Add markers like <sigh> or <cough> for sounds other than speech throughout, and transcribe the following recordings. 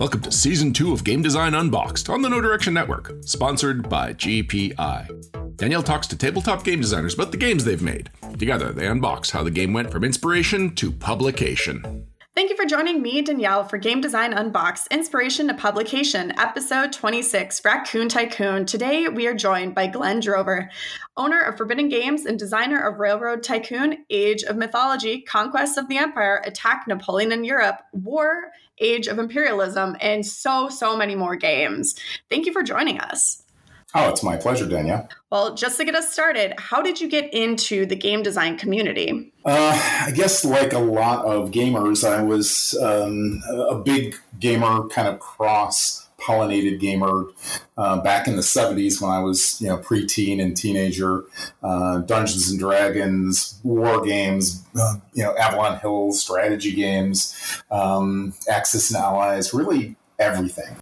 Welcome to season two of Game Design Unboxed on the No Direction Network, sponsored by GPI. Danielle talks to tabletop game designers about the games they've made. Together, they unbox how the game went from inspiration to publication. Thank you for joining me, Danielle, for Game Design Unboxed Inspiration to Publication, episode 26, Raccoon Tycoon. Today, we are joined by Glenn Drover, owner of Forbidden Games and designer of Railroad Tycoon, Age of Mythology, Conquest of the Empire, Attack Napoleon in Europe, War, Age of Imperialism, and so, so many more games. Thank you for joining us. Oh, it's my pleasure, Danielle. Well, just to get us started, how did you get into the game design community? Uh, I guess, like a lot of gamers, I was um, a big gamer, kind of cross pollinated gamer uh, back in the 70s when I was, you know, preteen and teenager. Uh, Dungeons and Dragons, war games, uh, you know, Avalon Hill strategy games, um, Axis and Allies, really everything.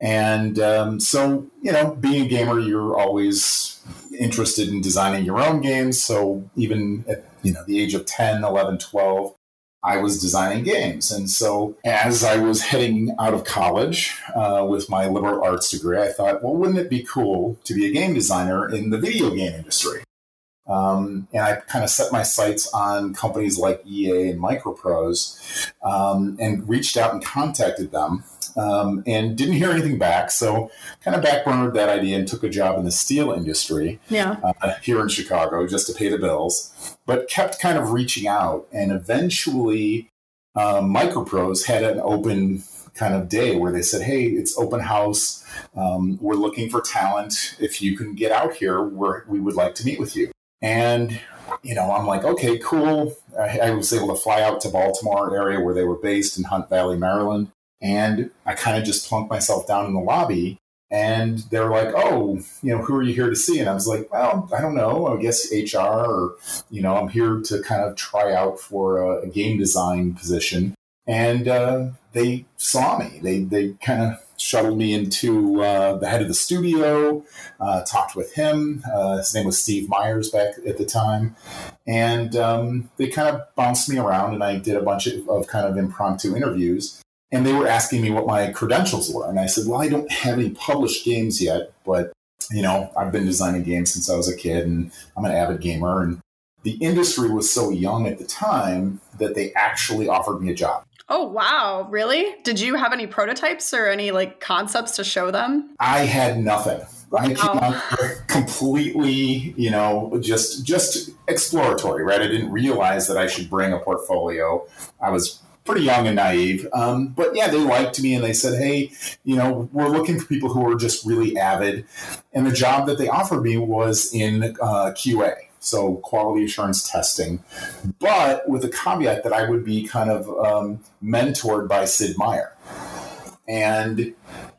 And um, so, you know, being a gamer, you're always interested in designing your own games. So even at, you know, the age of 10, 11, 12, I was designing games. And so as I was heading out of college uh, with my liberal arts degree, I thought, well, wouldn't it be cool to be a game designer in the video game industry? Um, and I kind of set my sights on companies like EA and Microprose um, and reached out and contacted them um, and didn't hear anything back. So kind of backburnered that idea and took a job in the steel industry yeah. uh, here in Chicago just to pay the bills, but kept kind of reaching out. And eventually, uh, Microprose had an open kind of day where they said, "Hey, it's open house. Um, we're looking for talent. If you can get out here, we we would like to meet with you." And you know, I'm like, okay, cool. I, I, was able to fly out to Baltimore area where they were based in Hunt Valley, Maryland, and I kind of just plunked myself down in the lobby. And they were like, oh, you know, who are you here to see? And I was like, well, I don't know. I guess HR or, you know, I'm here to kind of try out for a, a game design position. And uh, they saw me. They, they kind of shuttled me into uh, the head of the studio, uh, talked with him. Uh, his name was Steve Myers back at the time. And um, they kind of bounced me around, and I did a bunch of, of kind of impromptu interviews and they were asking me what my credentials were. And I said, well, I don't have any published games yet, but you know, I've been designing games since I was a kid and I'm an avid gamer. And the industry was so young at the time that they actually offered me a job. Oh, wow. Really? Did you have any prototypes or any like concepts to show them? I had nothing. I came out completely, you know, just just exploratory, right? I didn't realize that I should bring a portfolio. I was pretty young and naive. Um, but yeah, they liked me and they said, hey, you know, we're looking for people who are just really avid. And the job that they offered me was in uh, QA. So quality assurance testing, but with a caveat that I would be kind of um, mentored by Sid Meier. And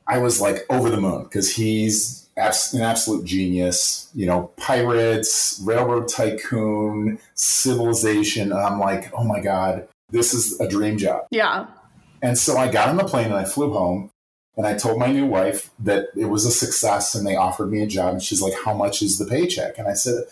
I was like over the moon because he's an absolute genius. You know, pirates, railroad tycoon, civilization. I'm like, oh my god, this is a dream job. Yeah. And so I got on the plane and I flew home and I told my new wife that it was a success and they offered me a job. And she's like, How much is the paycheck? And I said,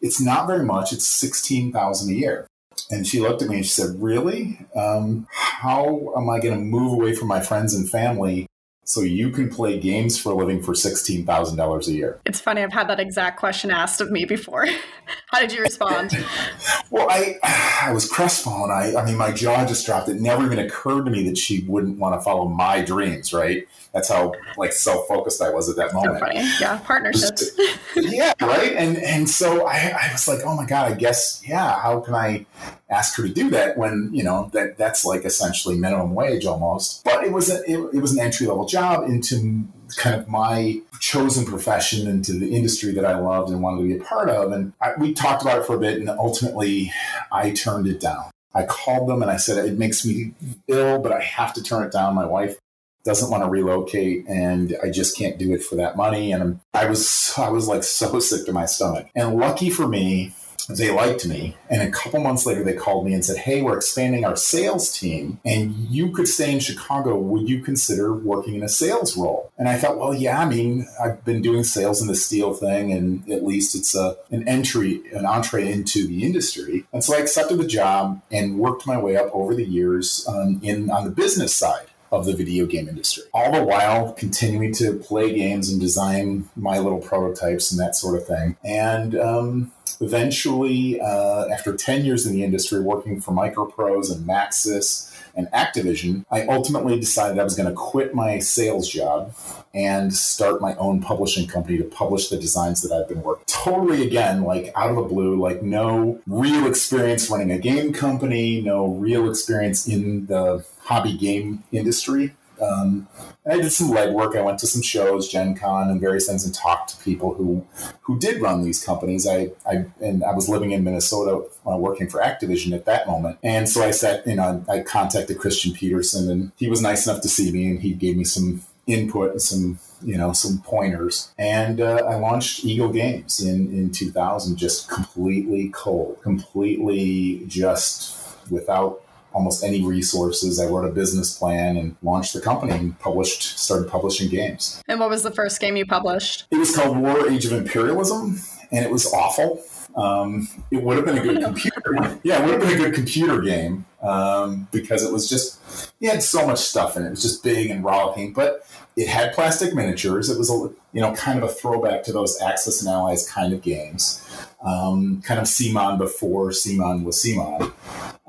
It's not very much. It's 16000 a year. And she looked at me and she said, Really? Um, how am I going to move away from my friends and family so you can play games for a living for $16,000 a year. It's funny, I've had that exact question asked of me before. <laughs> How did you respond? <laughs> well, I I was crestfallen. I, I mean, my jaw just dropped. It never even occurred to me that she wouldn't want to follow my dreams, right? That's how like self-focused I was at that moment. So funny. Yeah, partnerships. <laughs> yeah, right. And and so I, I was like, oh my God, I guess, yeah, how can I ask her to do that when, you know, that that's like essentially minimum wage almost. But it was a, it, it was an entry level job into kind of my chosen profession into the industry that I loved and wanted to be a part of. And I, we talked about it for a bit, and ultimately I turned it down. I called them and I said, it makes me ill, but I have to turn it down. My wife doesn't want to relocate and I just can't do it for that money. And I was, I was like so <laughs> sick to my stomach. And lucky for me, they liked me. And a couple months later, they called me and said, Hey, we're expanding our sales team and you could stay in Chicago. Would you consider working in a sales role? And I thought, well, yeah, I mean, I've been doing sales in the steel thing and at least it's a, an entry, an entree into the industry. And so I accepted the job and worked my way up over the years um, in on the business side of the video game industry. All the while continuing to play games and design my little prototypes and that sort of thing. And um, eventually, uh, after 10 years in the industry working for Microprose and Maxis, and Activision, I ultimately decided I was going to quit my sales job and start my own publishing company to publish the designs that I've been working. Totally again, like out of the blue, like no real experience running a game company, no real experience in the hobby game industry. Um, and I did some legwork. I went to some shows, Gen Con, and various things, and talked to people who who did run these companies. I, I and I was living in Minnesota, uh, working for Activision at that moment, and so I said, you know, I contacted Christian Petersen, and he was nice enough to see me, and he gave me some input and some you know some pointers and uh, i launched eagle games in in 2000 just completely cold completely just without almost any resources. I wrote a business plan and launched the company and published, started publishing games. And what was the first game you published? It was called War Age of Imperialism, and it was awful. Um, it would have been a good <laughs> computer. Yeah, it would have been a good computer game um, because it was just, it had so much stuff in it. It was just big and rollicking, but it had plastic miniatures. It was a, you know, kind of a throwback to those Axis and Allies kind of games. Um, kind of CMON before CMON was CMON.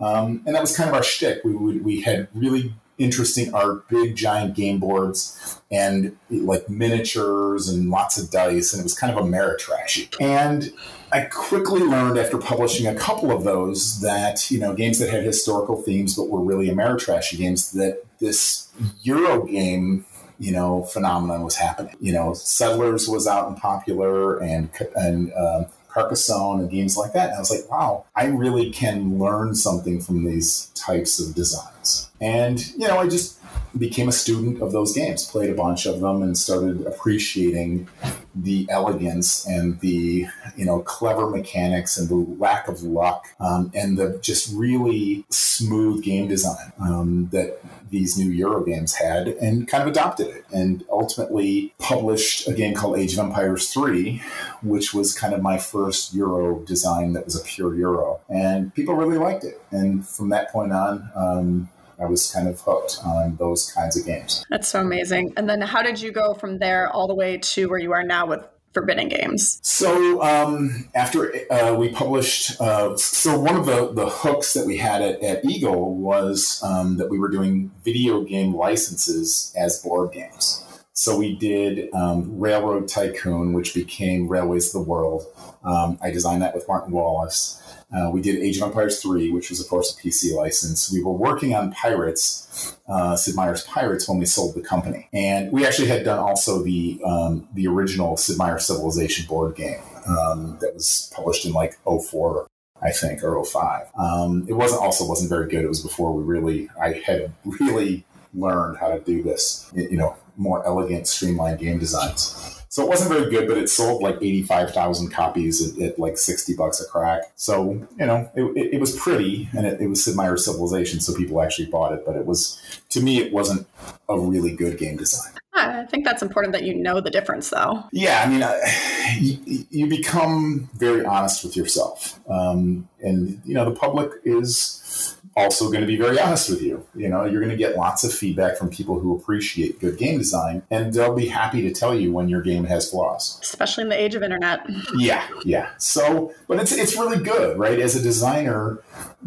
Um, and that was kind of our shtick. We, we, we had really interesting art, big giant game boards, and like miniatures and lots of dice, and it was kind of Ameritrashy. And I quickly learned after publishing a couple of those that you know games that had historical themes but were really Ameritrashy games that this Euro game you know phenomenon was happening. You know, Settlers was out and popular, and and um, Carcassonne and games like that. And I was like, wow, I really can learn something from these types of designs. And, you know, I just became a student of those games, played a bunch of them, and started appreciating the elegance and the you know clever mechanics and the lack of luck um, and the just really smooth game design um, that these new Euro games had, and kind of adopted it, and ultimately published a game called Age of Empires 3, which was kind of my first Euro design that was a pure Euro, and people really liked it, and from that point on. Um, I was kind of hooked on those kinds of games. That's so amazing. And then how did you go from there all the way to where you are now with Forbidden Games? So um, after uh, we published, uh, so one of the, the hooks that we had at, at Eagle was um, that we were doing video game licenses as board games. So we did um, Railroad Tycoon, which became Railways of the World. Um, I designed that with Martin Wallace. Uh, we did Age of Empires 3, which was, of course, a PC license. We were working on Pirates, uh, Sid Meier's Pirates, when we sold the company. And we actually had done also the, um, the original Sid Meier Civilization board game um, that was published in like 04 I think, or 05. Um, it wasn't also wasn't very good. It was before we really, I had really learned how to do this, you know, more elegant, streamlined game designs. So it wasn't very good, but it sold like 85,000 copies at, at, like 60 bucks a crack. So, you know, it, it, it was pretty and it, it, was Sid Meier's Civilization, so people actually bought it. But it was, to me, it wasn't a really good game design. I think that's important that you know the difference, though. Yeah, I mean, I, you, you, become very honest with yourself. Um, and, you know, the public is also going to be very honest with you. You know, you're going to get lots of feedback from people who appreciate good game design, and they'll be happy to tell you when your game has flaws. Especially in the age of internet. <laughs> yeah, yeah. So, but it's it's really good, right? As a designer,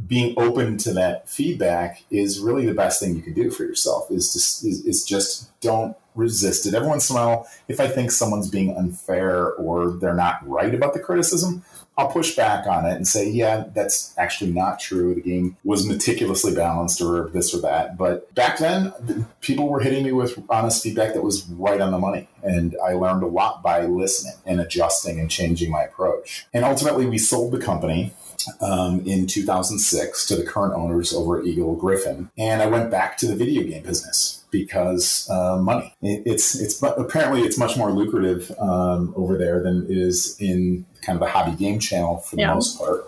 being open to that feedback is really the best thing you can do for yourself. Is just is, is just don't resist it. Every once in a while, if I think someone's being unfair or they're not right about the criticism, I'll push back on it and say, yeah, that's actually not true. The game was meticulously balanced or this or that. But back then, people were hitting me with honest feedback that was right on the money. And I learned a lot by listening and adjusting and changing my approach. And ultimately, we sold the company um, in 2006 to the current owners over at Eagle Gryphon. And I went back to the video game business because uh, money. It, it's it's apparently it's much more lucrative um, over there than it is in kind of the hobby game channel for the yeah. most part.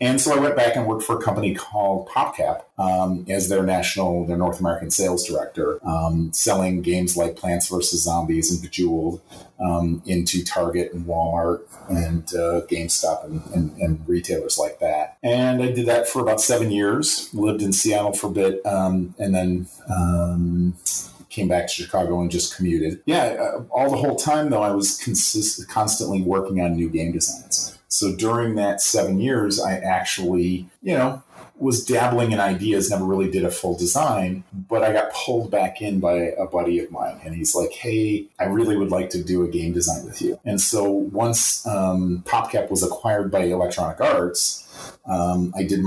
And so I went back and worked for a company called PopCap um, as their national, their North American sales director, um, selling games like Plants vs. Zombies and Bejeweled um, into Target and Walmart and uh, GameStop and, and, and, retailers like that. And I did that for about seven years. Lived in Seattle for a bit, um, and then. Came back to Chicago and just commuted. Yeah, uh, all the whole time though, I was consist- constantly working on new game designs. So during that seven years, I actually, you know, was dabbling in ideas, never really did a full design, but I got pulled back in by a buddy of mine. And he's like, hey, I really would like to do a game design with you. And so once um, PopCap was acquired by Electronic Arts, um, I did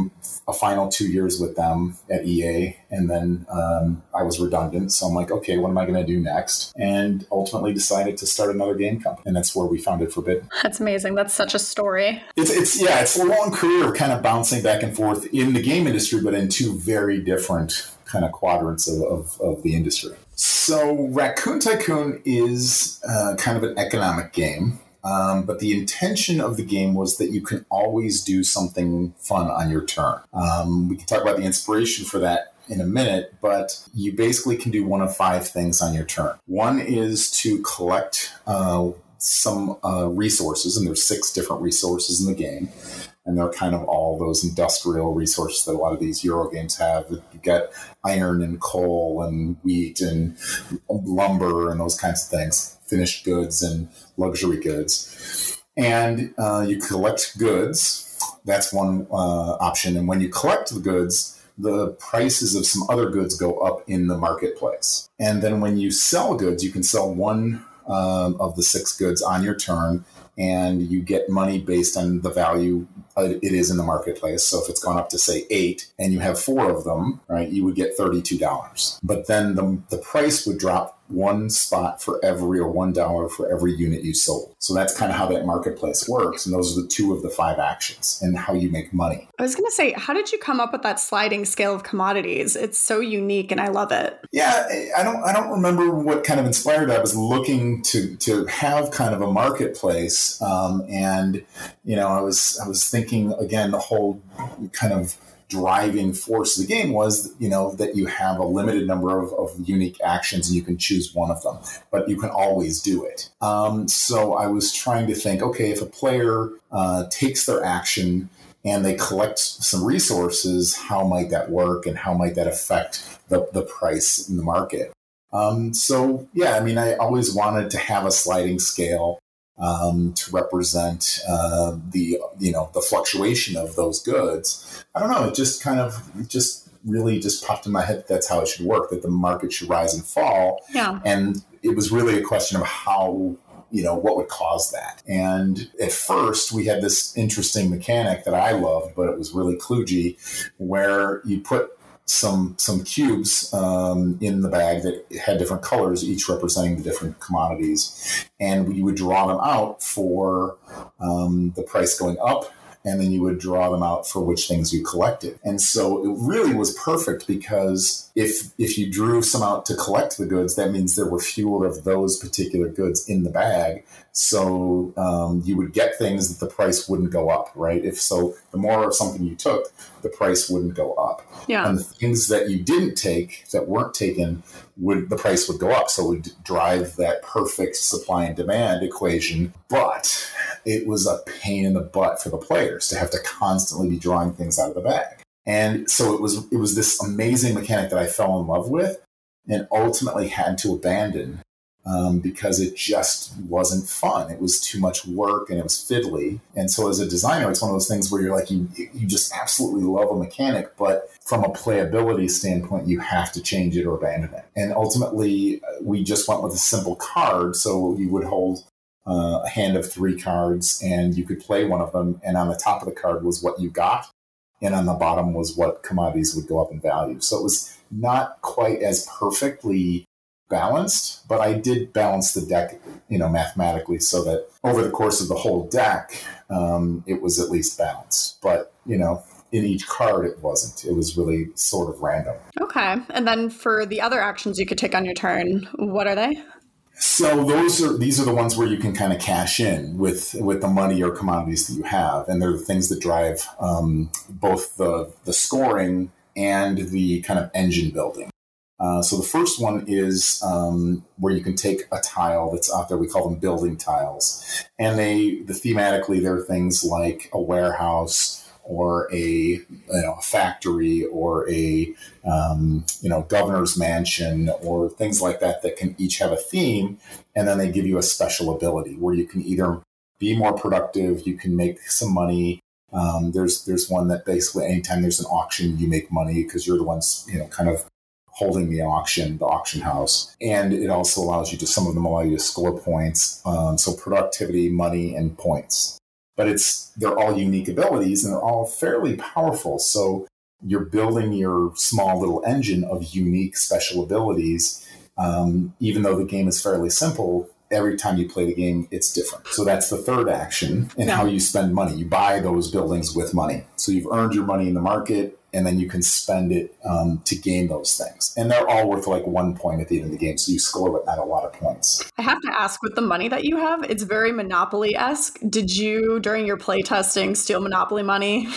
a final two years with them at EA, and then um, I was redundant. So I'm like, okay, what am I going to do next? And ultimately decided to start another game company, and that's where we founded Forbidden. That's amazing. That's such a story. It's, it's yeah, it's a long career kind of bouncing back and forth in the game industry, but in two very different kind of quadrants of, of, of the industry. So Raccoon Tycoon is uh, kind of an economic game. Um, but the intention of the game was that you can always do something fun on your turn. Um, we can talk about the inspiration for that in a minute, but you basically can do one of five things on your turn. One is to collect uh, some uh, resources, and there's six different resources in the game. And they're kind of all those industrial resources that a lot of these Euro games have. You get iron and coal and wheat and lumber and those kinds of things, finished goods and luxury goods. And uh, you collect goods. That's one uh, option. And when you collect the goods, the prices of some other goods go up in the marketplace. And then when you sell goods, you can sell one um, of the six goods on your turn and you get money based on the value it is in the marketplace. So if it's gone up to say eight and you have four of them, right, you would get $32. But then the, the price would drop one spot for every or one dollar for every unit you sold. So that's kind of how that marketplace works. And those are the two of the five actions and how you make money. I was going to say, how did you come up with that sliding scale of commodities? It's so unique and I love it. Yeah, I don't I don't remember what kind of inspired that. I was looking to to have kind of a marketplace um, and you know, I was I was thinking again the whole kind of driving force of the game was, you know, that you have a limited number of, of unique actions and you can choose one of them, but you can always do it. Um, so I was trying to think, okay, if a player uh, takes their action and they collect some resources, how might that work and how might that affect the, the price in the market? Um, so yeah, I mean, I always wanted to have a sliding scale um, to represent uh, the you know the fluctuation of those goods. I don't know. It just kind of just really just popped in my head. that That's how it should work. That the market should rise and fall. Yeah. And it was really a question of how you know what would cause that and at first we had this interesting mechanic that i loved but it was really kludgy where you put some some cubes um, in the bag that had different colors, each representing the different commodities, and you would draw them out for um, the price going up and then you would draw them out for which things you collected. And so it really was perfect because if if you drew some out to collect the goods, that means there were fewer of those particular goods in the bag. So um, you would get things that the price wouldn't go up, right? If so, the more of something you took, the price wouldn't go up. Yeah. And the things that you didn't take, that weren't taken, would the price would go up. So it would drive that perfect supply and demand equation. But it was a pain in the butt for the players to have to constantly be drawing things out of the bag. And so it was it was this amazing mechanic that I fell in love with and ultimately had to abandon um, because it just wasn't fun. It was too much work and it was fiddly. And so as a designer, it's one of those things where you're like, you, you just absolutely love a mechanic, but from a playability standpoint, you have to change it or abandon it. And ultimately, uh, we just went with a simple card. So you would hold uh, a hand of three cards and you could play one of them. And on the top of the card was what you got. And on the bottom was what commodities would go up in value. So it was not quite as perfectly balanced, but I did balance the deck, you know, mathematically so that over the course of the whole deck, um, it was at least balanced. But, you know, in each card, it wasn't. It was really sort of random. Okay. And then for the other actions you could take on your turn, what are they? So those are these are the ones where you can kind of cash in with with the money or commodities that you have, and they're the things that drive um, both the the scoring and the kind of engine building. Uh, so the first one is um, where you can take a tile that's out there. We call them building tiles, and they the thematically they're things like a warehouse or a you know factory or a um, you know governor's mansion or things like that that can each have a theme, and then they give you a special ability where you can either be more productive, you can make some money. Um, there's there's one that basically anytime there's an auction, you make money because you're the ones you know kind of holding the auction, the auction house. And it also allows you to, some of them allow you to score points. Um, so productivity, money, and points. But it's, they're all unique abilities and they're all fairly powerful. So you're building your small little engine of unique special abilities. Um, even though the game is fairly simple, every time you play the game, it's different. So that's the third action and how you spend money. You buy those buildings with money. So you've earned your money in the market and then you can spend it um, to gain those things. And they're all worth like one point at the end of the game. So you score but not a lot of points. I have to ask with the money that you have, it's very Monopoly esque. Did you, during your play testing, steal Monopoly money?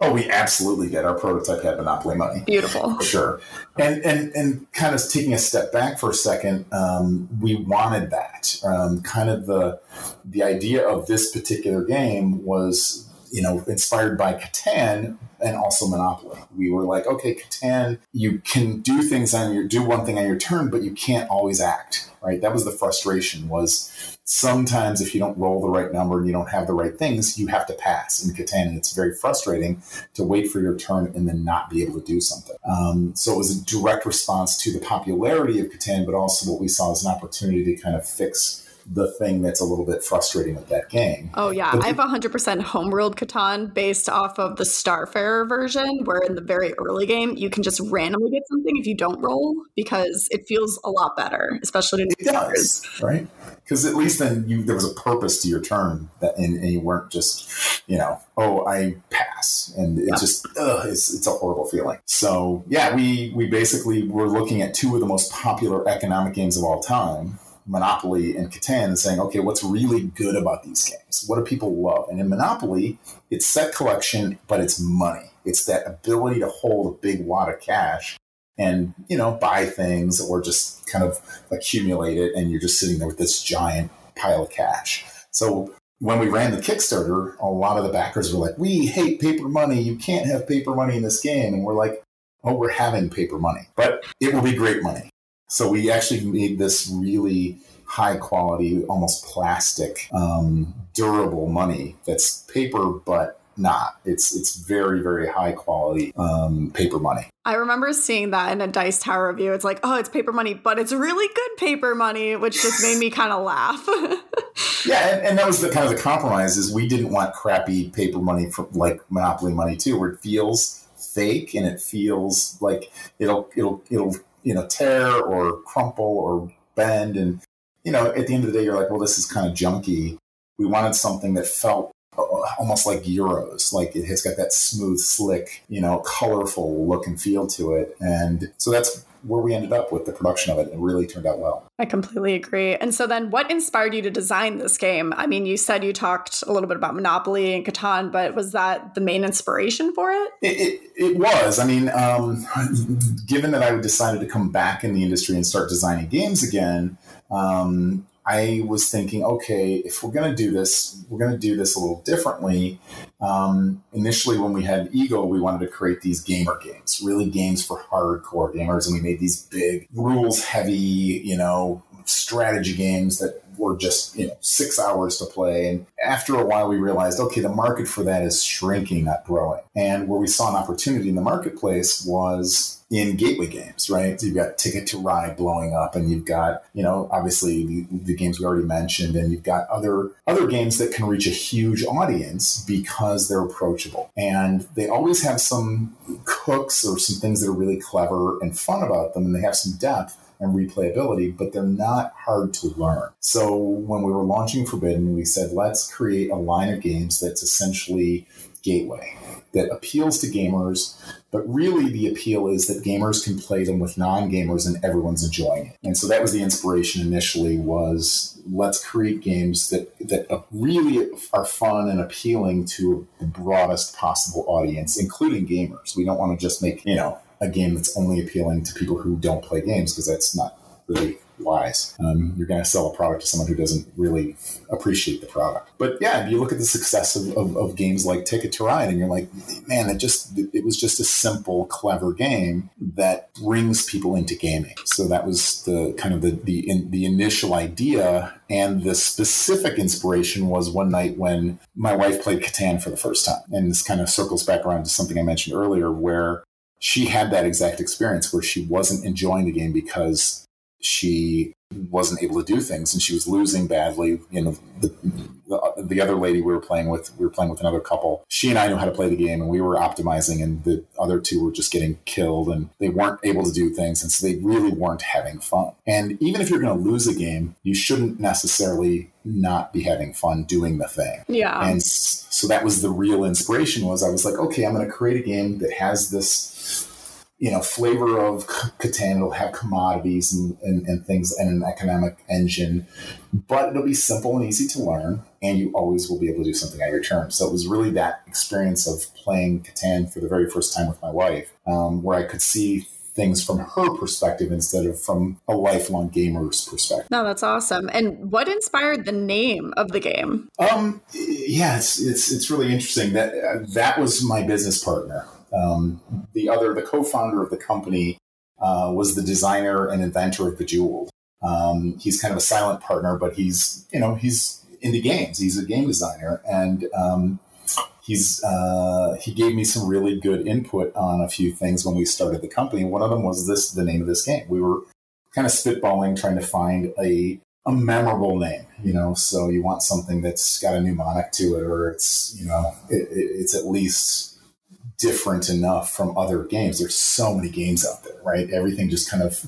Oh, we absolutely did. Our prototype had Monopoly money. Beautiful. Sure. And and and kind of taking a step back for a second, um, we wanted that. Um, kind of the the idea of this particular game was you know, inspired by Catan and also Monopoly. We were like, okay, Catan, you can do things on your do one thing on your turn, but you can't always act. Right. That was the frustration. Was sometimes if you don't roll the right number and you don't have the right things, you have to pass in Catan, and it's very frustrating to wait for your turn and then not be able to do something. Um, so it was a direct response to the popularity of Catan, but also what we saw as an opportunity to kind of fix the thing that's a little bit frustrating with that game. Oh yeah, I have 100% homeworld Catan based off of the Starfarer version, where in the very early game you can just randomly get something if you don't roll because it feels a lot better, especially to new players. Right? Because at least then you there was a purpose to your turn that and, and you weren't just you know oh I pass and it yeah. just ugh, it's it's a horrible feeling. So yeah, we we basically were looking at two of the most popular economic games of all time Monopoly and Catan and saying, okay, what's really good about these games? What do people love? And in Monopoly, it's set collection, but it's money. It's that ability to hold a big wad of cash and, you know, buy things or just kind of accumulate it. And you're just sitting there with this giant pile of cash. So when we ran the Kickstarter, a lot of the backers were like, we hate paper money. You can't have paper money in this game. And we're like, oh, we're having paper money, but it will be great money. So we actually made this really high quality, almost plastic, um, durable money that's paper, but not. It's it's very very high quality um, paper money. I remember seeing that in a Dice Tower review. It's like, oh, it's paper money, but it's really good paper money, which just made me kind of laugh. <laughs> yeah, and, and, that was the kind of the compromise is we didn't want crappy paper money for like Monopoly money too, where it feels fake and it feels like it'll it'll it'll you know tear or crumple or bend. And you know at the end of the day you're like well this is kind of junky. We wanted something that felt uh, almost like euros like it has got that smooth slick you know colorful look and feel to it. And so that's where we ended up with the production of it. It really turned out well. I completely agree. And so then what inspired you to design this game? I mean, you said you talked a little bit about Monopoly and Catan, but was that the main inspiration for it? It, it, it was. I mean, um, <laughs> given that I decided to come back in the industry and start designing games again, um, I was thinking, okay, if we're going to do this, we're going to do this a little differently. Um, initially, when we had Eagle, we wanted to create these gamer games, really games for hardcore gamers, and we made these big, rules heavy, you know, strategy games that were just you know six hours to play and after a while we realized okay the market for that is shrinking not growing and where we saw an opportunity in the marketplace was in gateway games, right? So you've got Ticket to Ride blowing up, and you've got, you know, obviously the, the, games we already mentioned, and you've got other other games that can reach a huge audience because they're approachable, and they always have some hooks or some things that are really clever and fun about them, and they have some depth and replayability, but they're not hard to learn. So when we were launching Forbidden, we said, let's create a line of games that's essentially gateway that appeals to gamers, but really the appeal is that gamers can play them with non-gamers and everyone's enjoying it. And so that was the inspiration initially was let's create games that that really are fun and appealing to the broadest possible audience, including gamers. We don't want to just make, you know, a game that's only appealing to people who don't play games because that's not really wise. Um, you're going to sell a product to someone who doesn't really appreciate the product. But yeah, you look at the success of, of, of games like Ticket to Ride, and you're like, man, it just it was just a simple, clever game that brings people into gaming. So that was the kind of the the in, the initial idea, and the specific inspiration was one night when my wife played Catan for the first time, and this kind of circles back around to something I mentioned earlier, where she had that exact experience where she wasn't enjoying the game because she wasn't able to do things and she was losing badly. You know, the, the, the, other lady we were playing with, we were playing with another couple. She and I knew how to play the game and we were optimizing and the other two were just getting killed and they weren't able to do things. And so they really weren't having fun. And even if you're going to lose a game, you shouldn't necessarily not be having fun doing the thing. Yeah. And so that was the real inspiration was I was like, okay, I'm going to create a game that has this you know, flavor of Catan. It'll have commodities and, and, and, things and an economic engine, but it'll be simple and easy to learn, and you always will be able to do something on your terms. So it was really that experience of playing Catan for the very first time with my wife, um, where I could see things from her perspective instead of from a lifelong gamer's perspective. No, that's awesome. And what inspired the name of the game? Um, yeah, it's it's, it's really interesting. That uh, that was my business partner. Um, the other, the co-founder of the company, uh, was the designer and inventor of Bejeweled. Um, he's kind of a silent partner, but he's you know he's into games. He's a game designer, and um, he's uh, he gave me some really good input on a few things when we started the company. One of them was this: the name of this game. We were kind of spitballing, trying to find a a memorable name, you know. So you want something that's got a mnemonic to it, or it's you know it, it, it's at least different enough from other games. There's so many games out there, right? Everything just kind of,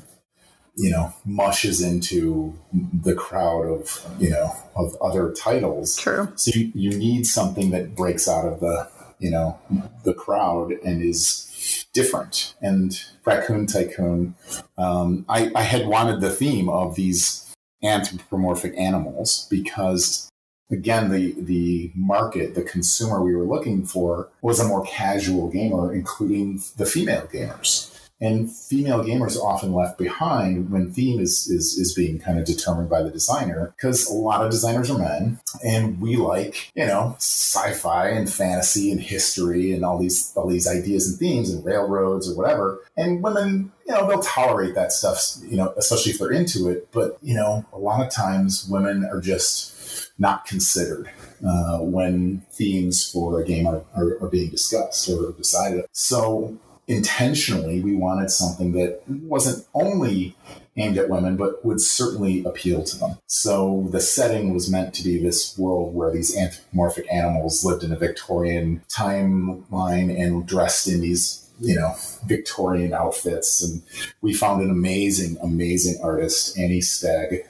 you know, mushes into the crowd of, you know, of other titles. True. So you, you need something that breaks out of the, you know, the crowd and is different. And Raccoon Tycoon, um, I, I had wanted the theme of these anthropomorphic animals because again, the the market, the consumer we were looking for was a more casual gamer, including the female gamers. And female gamers are often left behind when theme is, is, is being kind of determined by the designer because a lot of designers are men and we like, you know, sci-fi and fantasy and history and all these all these ideas and themes and railroads or whatever. And women, you know, they'll tolerate that stuff, you know, especially if they're into it. But, you know, a lot of times women are just not considered uh, when themes for a game are, are, are, being discussed or decided. So intentionally, we wanted something that wasn't only aimed at women, but would certainly appeal to them. So the setting was meant to be this world where these anthropomorphic animals lived in a Victorian timeline and dressed in these you know Victorian outfits, and we found an amazing, amazing artist, Annie Stegg,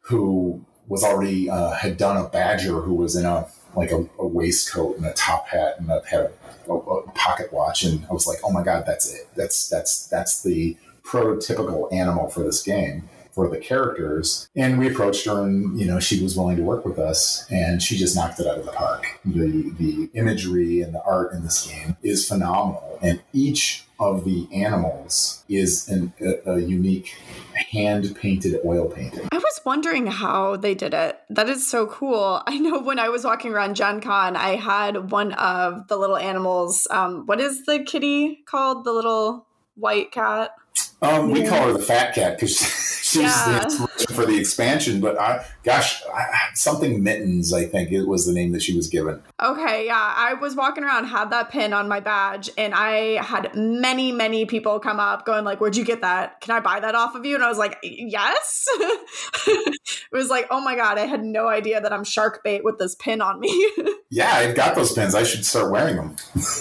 who was already uh, had done a badger who was in a like a, a waistcoat and a top hat and a, a, pocket watch and I was like, oh my god, that's it. That's that's that's the prototypical animal for this game for the characters. And we approached her and, you know, she was willing to work with us and she just knocked it out of the park. The the imagery and the art in this game is phenomenal. And each of the animals is an, a, a unique hand painted oil painting. I was wondering how they did it. That is so cool. <laughs> I know when I was walking around Gen Con, I had one of the little animals. Um, what is the kitty called? The little white cat? Um, we call her the fat cat because <laughs> she's yeah. the inspiration for the expansion. But I, gosh, I, something mittens, I think it was the name that she was given. Okay, yeah, I was walking around, had that pin on my badge, and I had many, many people come up going like, "Where'd you get that? Can I buy that off of you?" And I was like, "Yes." <laughs> it was like, "Oh my god, I had no idea that I'm shark bait with this pin on me." <laughs> yeah, I've got those pins. I should start wearing them.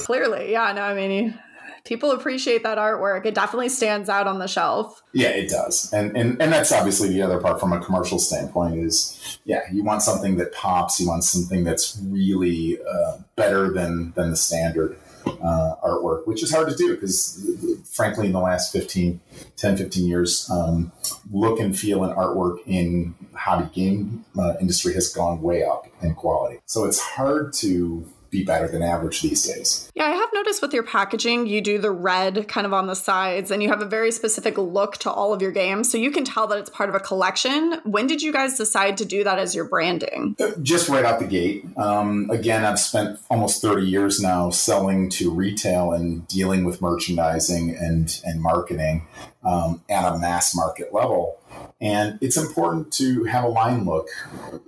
Clearly, yeah. No, I mean people appreciate that artwork. It definitely stands out on the shelf. Yeah, it does. And, and and that's obviously the other part from a commercial standpoint is yeah, you want something that pops, you want something that's really uh, better than than the standard uh, artwork, which is hard to do because frankly in the last 15 10 15 years um, look and feel and artwork in hobby game uh, industry has gone way up in quality. So it's hard to be better than average these days. Yeah, I have noticed with your packaging, you do the red kind of on the sides, and you have a very specific look to all of your games. So you can tell that it's part of a collection. When did you guys decide to do that as your branding? Uh, just right out the gate. Um, again, I've spent almost 30 years now selling to retail and dealing with merchandising and, and marketing um, at a mass market level. And it's important to have a line look,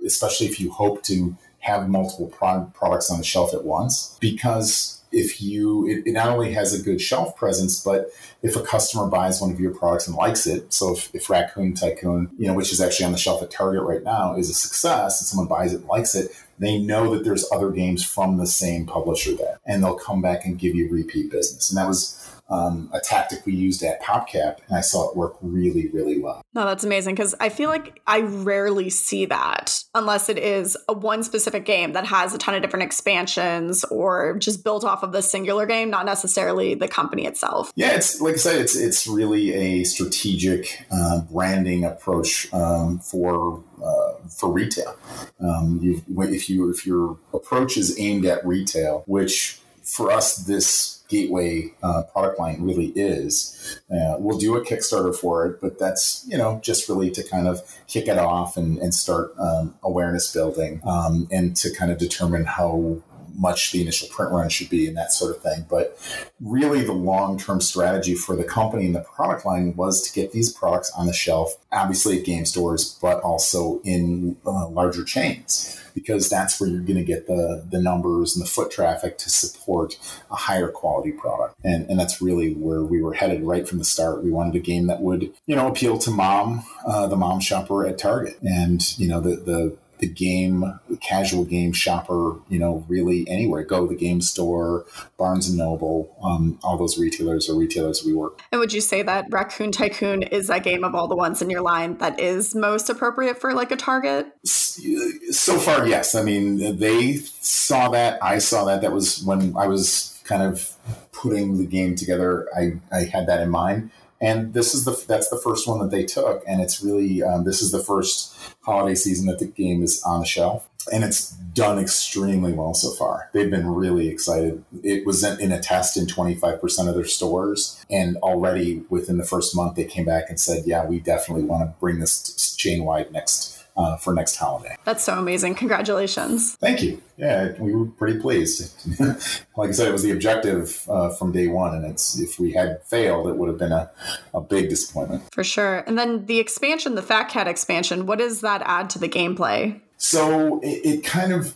especially if you hope to have multiple pro- products on the shelf at once. Because if you it, it, not only has a good shelf presence but if a customer buys one of your products and likes it so if, if raccoon tycoon you know which is actually on the shelf at target right now is a success and someone buys it and likes it they know that there's other games from the same publisher there and they'll come back and give you repeat business. And that was um, a tactic we used at PopCap, and I saw it work really, really well. No, that's amazing because I feel like I rarely see that unless it is a one specific game that has a ton of different expansions or just built off of the singular game, not necessarily the company itself. Yeah, it's like I said, it's it's really a strategic uh, branding approach um, for uh, for retail. Um, you, if you if your approach is aimed at retail, which for us this gateway uh, product line really is. Uh, we'll do a Kickstarter for it, but that's you know just really to kind of kick it off and, and start um, awareness building um, and to kind of determine how much the initial print run should be and that sort of thing. But really, the long term strategy for the company and the product line was to get these products on the shelf, obviously at game stores, but also in uh, larger chains because that's where you're going to get the the numbers and the foot traffic to support a higher quality product. And and that's really where we were headed right from the start. We wanted a game that would you know appeal to mom, uh, the mom shopper at Target, and you know the the the game the casual game shopper you know really anywhere. Go the game store barnes and noble um, all those retailers are retailers we work and would you say that raccoon tycoon is that game of all the ones in your line that is most appropriate for like a target? So far yes. I mean they saw that. I saw that. That was when i was kind of putting the game together. I, I had that in mind and this is the that's the first one that they took. And it's really um, this is the first holiday season that the game is on the shelf. And it's done extremely well so far. They've been really excited. It was in a test in 25% of their stores. And already within the first month they came back and said yeah we definitely want to bring this chain wide next uh, for next holiday. That's so amazing. Congratulations. Thank you. Yeah, we were pretty pleased. <laughs> like I said, it was the objective uh, from day one, and it's if we had failed, it would have been a, a big disappointment. For sure. And then the expansion, the Fat Cat expansion, what does that add to the gameplay? So it, it kind of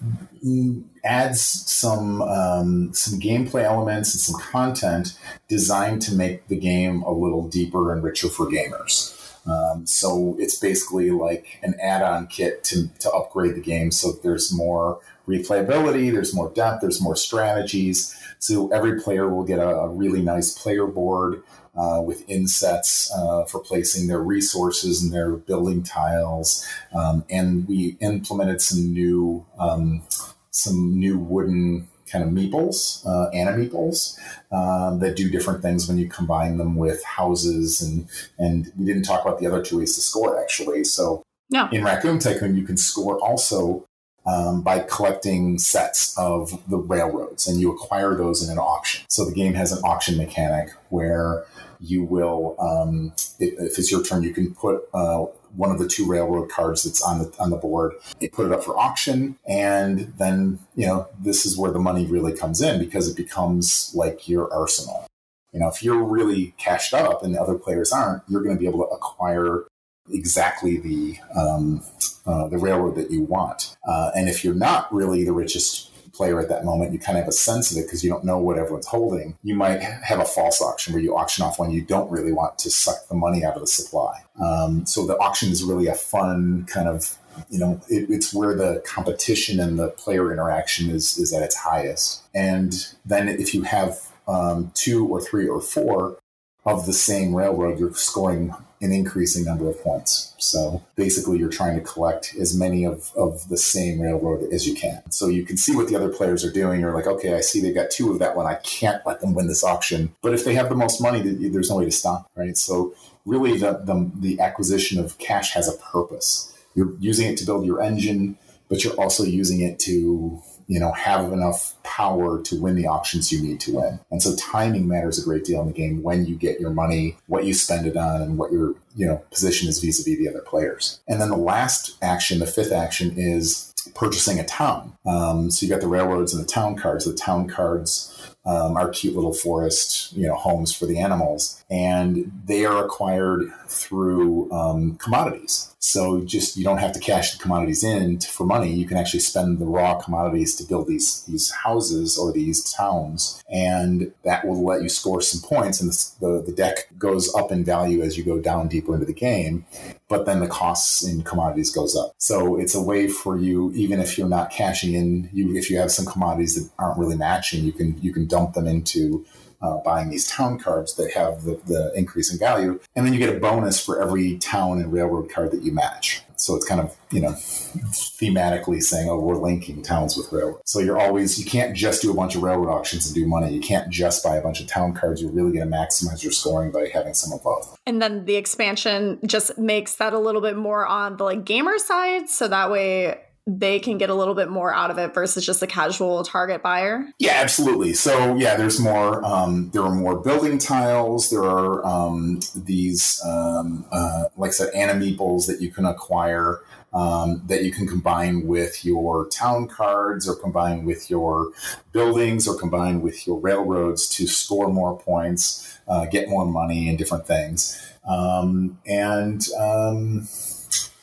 adds some um, some gameplay elements and some content designed to make the game a little deeper and richer for gamers. Um, so it's basically like an add-on kit to, to upgrade the game. So there's more replayability, there's more depth, there's more strategies. So every player will get a, a really nice player board uh, with insets uh, for placing their resources and their building tiles. Um, and we implemented some new um, some new wooden kind of meeples, uh, meeples um, that do different things when you combine them with houses. And, and we didn't talk about the other two ways to score actually. So no. in Raccoon Tycoon, you can score also um, by collecting sets of the railroads and you acquire those in an auction. So the game has an auction mechanic where you will, um, if, it's your turn, you can put uh, one of the two railroad cards that's on the on the board. They put it up for auction, and then you know this is where the money really comes in because it becomes like your arsenal. You know, if you're really cashed up and the other players aren't, you're going to be able to acquire exactly the um, uh, the railroad that you want. Uh, and if you're not really the richest player at that moment, you kind of have a sense of it because you don't know what everyone's holding. You might have a false auction where you auction off one you don't really want to suck the money out of the supply. Um, so the auction is really a fun kind of you know it, it's where the competition and the player interaction is is at its highest and then if you have um, two or three or four of the same railroad, you're scoring an increasing number of points. So basically, you're trying to collect as many of, of the same railroad as you can. So you can see what the other players are doing. You're like, okay, I see they got two of that one. I can't let them win this auction. But if they have the most money, there's no way to stop, right? So really, the, the, the acquisition of cash has a purpose. You're using it to build your engine, but you're also using it to you know, have enough power to win the auctions you need to win. And so timing matters a great deal in the game when you get your money, what you spend it on, and what your, you know, position is vis-a-vis the other players. And then the last action, the fifth action is purchasing a town. Um, so you got the railroads and the town cards. The town cards um, our cute little forest, you know, homes for the animals, and they are acquired through um, commodities. So just you don't have to cash the commodities in for money. You can actually spend the raw commodities to build these these houses or these towns, and that will let you score some points. And the, the, the deck goes up in value as you go down deeper into the game, but then the costs in commodities goes up. So it's a way for you, even if you're not cashing in, you if you have some commodities that aren't really matching, you can you can dump them into uh, buying these town cards that have the, the increase in value. And then you get a bonus for every town and railroad card that you match. So it's kind of, you know, thematically saying, oh, we're linking towns with railroad. So you're always, you can't just do a bunch of railroad auctions and do money. You can't just buy a bunch of town cards. You're really going to maximize your scoring by having some of both. And then the expansion just makes that a little bit more on the like gamer side. So that way they can get a little bit more out of it versus just a casual target buyer? Yeah, absolutely. So yeah, there's more. Um, there are more building tiles. There are um, these, um, uh, like I said, animeeples that you can acquire. Um, that you can combine with your town cards or combine with your buildings or combine with your railroads to score more points, uh, get more money, and different things. Um, and um,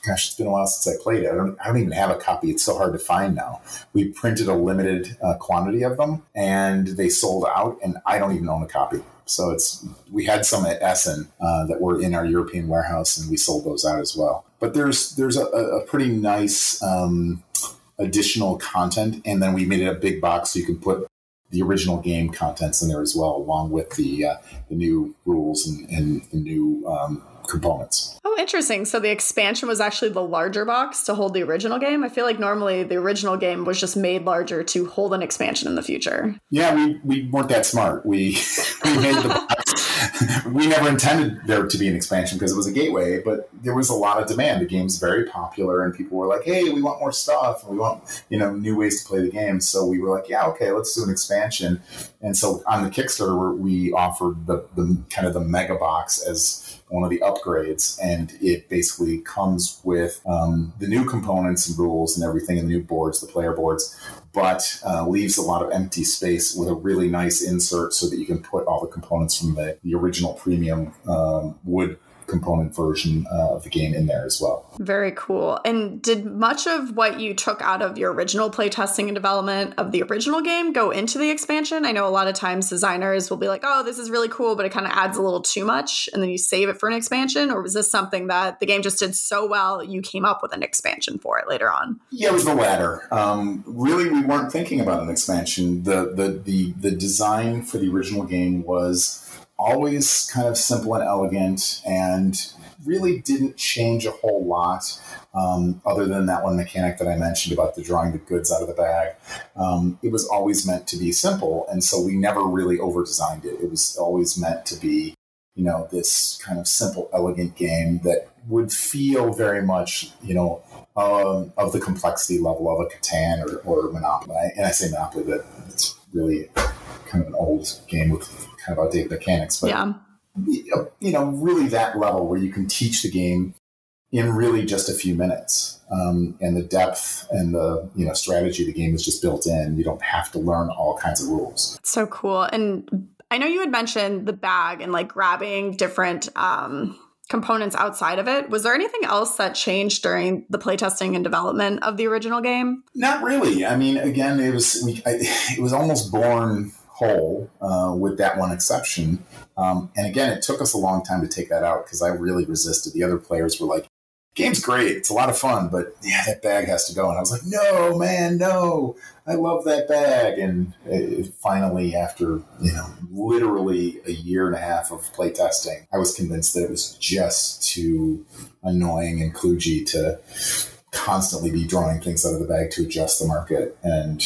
gosh, it's been a while since I played it. I don't, I don't even have a copy. It's so hard to find now. We printed a limited uh, quantity of them and they sold out, and I don't even own a copy. So it's we had some at Essen uh, that were in our European warehouse, and we sold those out as well. But there's there's a, a pretty nice um, additional content, and then we made it a big box so you can put the original game contents in there as well, along with the uh, the new rules and, and the new um, components. Oh, interesting. So the expansion was actually the larger box to hold the original game. I feel like normally the original game was just made larger to hold an expansion in the future. Yeah, we, we weren't that smart. We <laughs> we made the box. <laughs> we never intended there to be an expansion because it was a gateway, but there was a lot of demand. The game's very popular, and people were like, "Hey, we want more stuff, and we want you know new ways to play the game." So we were like, "Yeah, okay, let's do an expansion." And so on the Kickstarter, we offered the, the kind of the mega box as one of the upgrades, and it basically comes with um, the new components and rules and everything, and the new boards, the player boards, but uh, leaves a lot of empty space with a really nice insert so that you can put all the components from the, the original premium um, wood component version uh, of the game in there as well. Very cool. And did much of what you took out of your original playtesting and development of the original game go into the expansion? I know a lot of times designers will be like, oh, this is really cool, but it kind of adds a little too much. And then you save it for an expansion. Or was this something that the game just did so well, you came up with an expansion for it later on? Yeah, it was the latter. Um, really, we weren't thinking about an expansion. The, the, the, the design for the original game was always kind of simple and elegant and really didn't change a whole lot um, other than that one mechanic that I mentioned about the drawing the goods out of the bag. Um, it was always meant to be simple, and so we never really over designed it. It was always meant to be, you know, this kind of simple, elegant game that would feel very much, you know, um, of the complexity level of a Catan or, or Monopoly. And I say Monopoly, but it's really kind of an old game with kind of outdated mechanics. But yeah. you know, really that level where you can teach the game in really just a few minutes. Um, and the depth and the you know strategy of the game is just built in. You don't have to learn all kinds of rules. So cool. And I know you had mentioned the bag and like grabbing different um, components outside of it. Was there anything else that changed during the playtesting and development of the original game? Not really. I mean, again, it was we, I, it was almost born whole, uh, with that one exception. Um, and again, it took us a long time to take that out because I really resisted. The other players were like, game's great. It's a lot of fun, but yeah, that bag has to go. And I was like, no, man, no, I love that bag. And it, finally, after, you know, literally a year and a half of playtesting, I was convinced that it was just too annoying and kludgy to constantly be drawing things out of the bag to adjust the market. And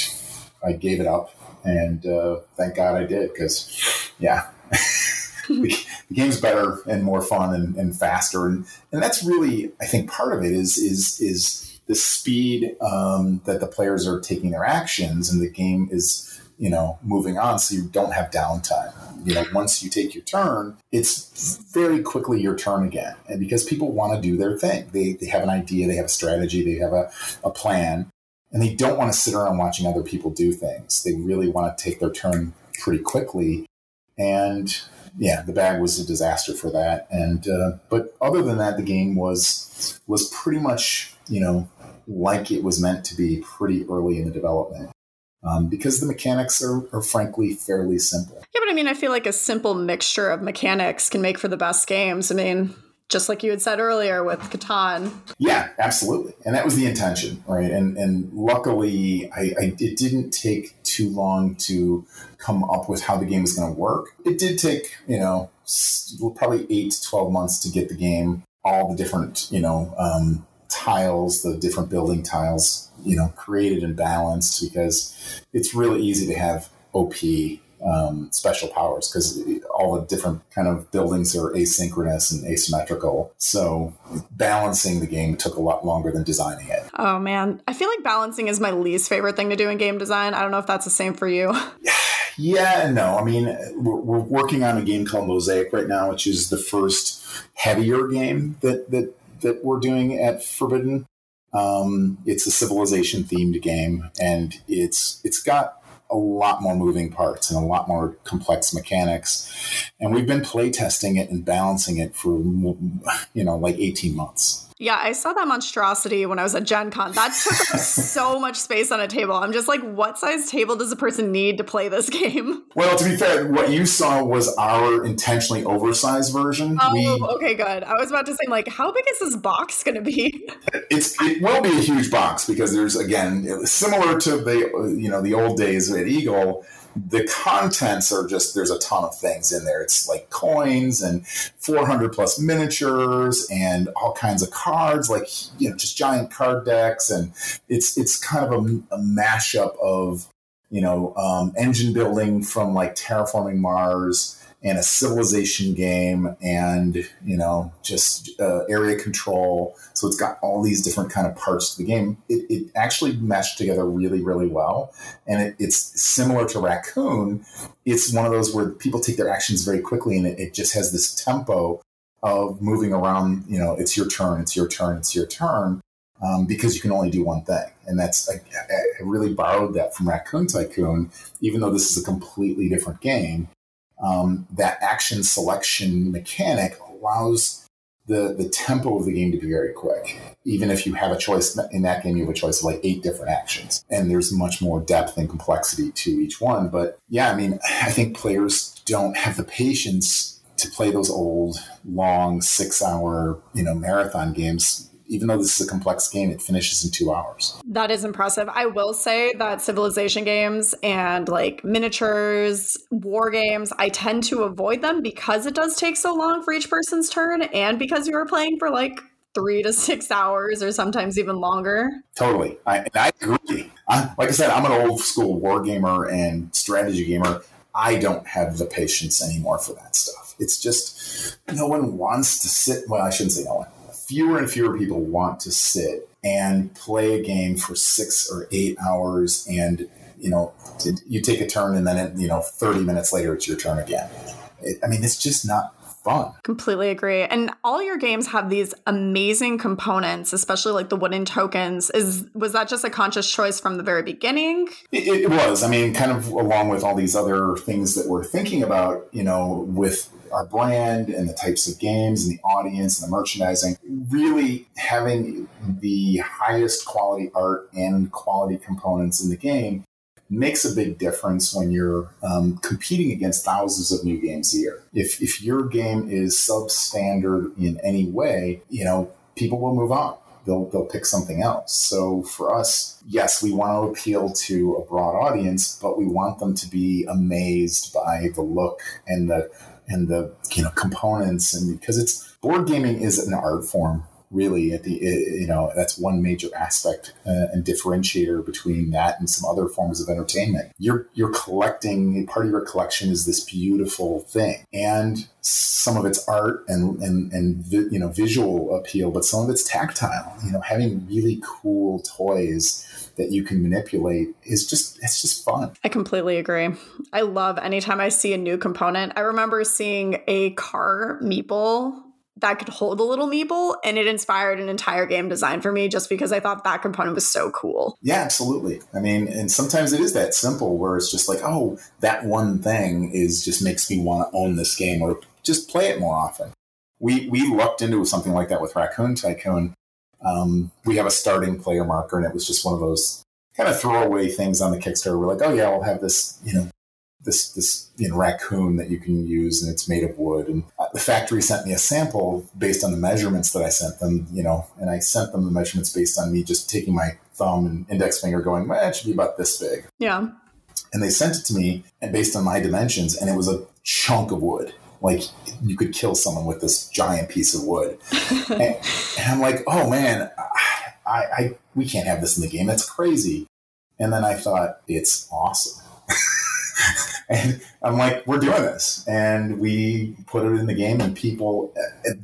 I gave it up and uh, thank God I did because, yeah, <laughs> the, game's better and more fun and, and faster, and and that's really I think part of it is is is the speed um, that the players are taking their actions and the game is you know moving on so you don't have downtime. You know once you take your turn it's very quickly your turn again and because people want to do their thing. They, they have an idea they have a strategy they have a, a plan and they don't want to sit around watching other people do things they really want to take their turn pretty quickly and yeah the bag was a disaster for that and uh, but other than that the game was was pretty much you know like it was meant to be pretty early in the development um, because the mechanics are, are frankly fairly simple. Yeah, but I mean, I feel like a simple mixture of mechanics can make for the best games. I mean, just like you had said earlier with Catan. Yeah, absolutely, and that was the intention, right? And and luckily, I, I it didn't take too long to come up with how the game was going to work. It did take you know probably eight to twelve months to get the game all the different you know um, tiles, the different building tiles, you know, created and balanced because it's really easy to have OP um, special powers because all the different kind of buildings are asynchronous and asymmetrical. So balancing the game took a lot longer than designing it. Oh man, I feel like balancing is my least favorite thing to do in game design. I don't know if that's the same for you. <laughs> Yeah no. I mean, we're, we're working on a game called Mosaic right now, which is the first heavier game that that that we're doing at Forbidden. Um, it's a civilization themed game, and it's it's got a lot more moving parts and a lot more complex mechanics. And we've been playtesting it and balancing it for you know like eighteen months. Yeah, I saw that monstrosity when I was at Gen Con. That took up <laughs> so much space on a table. I'm just like, what size table does a person need to play this <laughs> game? Well, to be fair, what you saw was our intentionally oversized version. Oh, we, okay, good. I was about to say, like, how big is this box going to be? <laughs> It's it will be a huge box because there's again similar to the you know the old days at Eagle the contents are just there's a ton of things in there. It's like coins and 400 plus miniatures and all kinds of cards, like you know, just giant card decks, and it's it's kind of a, a mashup of you know um, engine building from like terraforming Mars and a civilization game and you know just uh, area control. So it's got all these different kind of parts to the game. It, it actually meshed together really really well. And it, it's similar to raccoon. It's one of those where people take their actions very quickly and it, it just has this tempo of moving around you know it's your turn it's your turn it's your turn um, because you can only do one thing. And that's, I, I, really borrowed that from Raccoon Tycoon, even though this is a completely different game um, that action selection mechanic allows the the tempo of the game to be very quick. Even if you have a choice in that game, you have a choice of like eight different actions, and there's much more depth and complexity to each one. But yeah, I mean, I think players don't have the patience to play those old, long, six hour, you know, marathon games even though this is a complex game, it finishes in two hours. That is impressive. I will say that civilization games and like miniatures, war games, I tend to avoid them because it does take so long for each person's turn and because you are playing for like three to six hours or sometimes even longer. Totally. I, I agree. I, like I said, I'm an old school war gamer and strategy gamer. I don't have the patience anymore for that stuff. It's just no one wants to sit. Well, I shouldn't say no one fewer and fewer people want to sit and play a game for six or eight hours and you know you take a turn and then it, you know 30 minutes later it's your turn again. It, i mean it's just not fun. Completely agree. And all your games have these amazing components especially like the wooden tokens. Is was that just a conscious choice from the very beginning? It, it was. I mean kind of along with all these other things that we're thinking about you know with our brand and the types of games and the audience and the merchandising, really having the highest quality art and quality components in the game makes a big difference when you're um, competing against thousands of new games a year. If, if your game is substandard in any way, you know, people will move on. They'll, they'll pick something else. So for us, yes, we want to appeal to a broad audience, but we want them to be amazed by the look and the and the you know components and because it's board gaming is an art form really at the you know that's one major aspect uh, and differentiator between that and some other forms of entertainment. You're you're collecting part of your collection is this beautiful thing and some of it's art and and and you know visual appeal but some of it's tactile. You know having really cool toys that you can manipulate is just it's just fun. I completely agree. I love anytime I see a new component. I remember seeing a car meeple that could hold a little meeple and it inspired an entire game design for me just because I thought that component was so cool. Yeah, absolutely. I mean, and sometimes it is that simple where it's just like, oh, that one thing is just makes me want to own this game or just play it more often. We we lucked into something like that with Raccoon Tycoon um, we have a starting player marker, and it was just one of those kind of throwaway things on the Kickstarter. We're like, oh yeah, we'll have this, you know, this this you know raccoon that you can use, and it's made of wood. And uh, the factory sent me a sample based on the measurements that I sent them, you know, and I sent them the measurements based on me just taking my thumb and index finger, going, well, it should be about this big. Yeah. And they sent it to me, and based on my dimensions, and it was a chunk of wood like you could kill someone with this giant piece of wood. <laughs> and, and, I'm like, oh man, I, I we can't have this in the game. That's crazy. And then I thought, it's awesome. <laughs> and I'm like, we're doing this, and we put it in the game, and people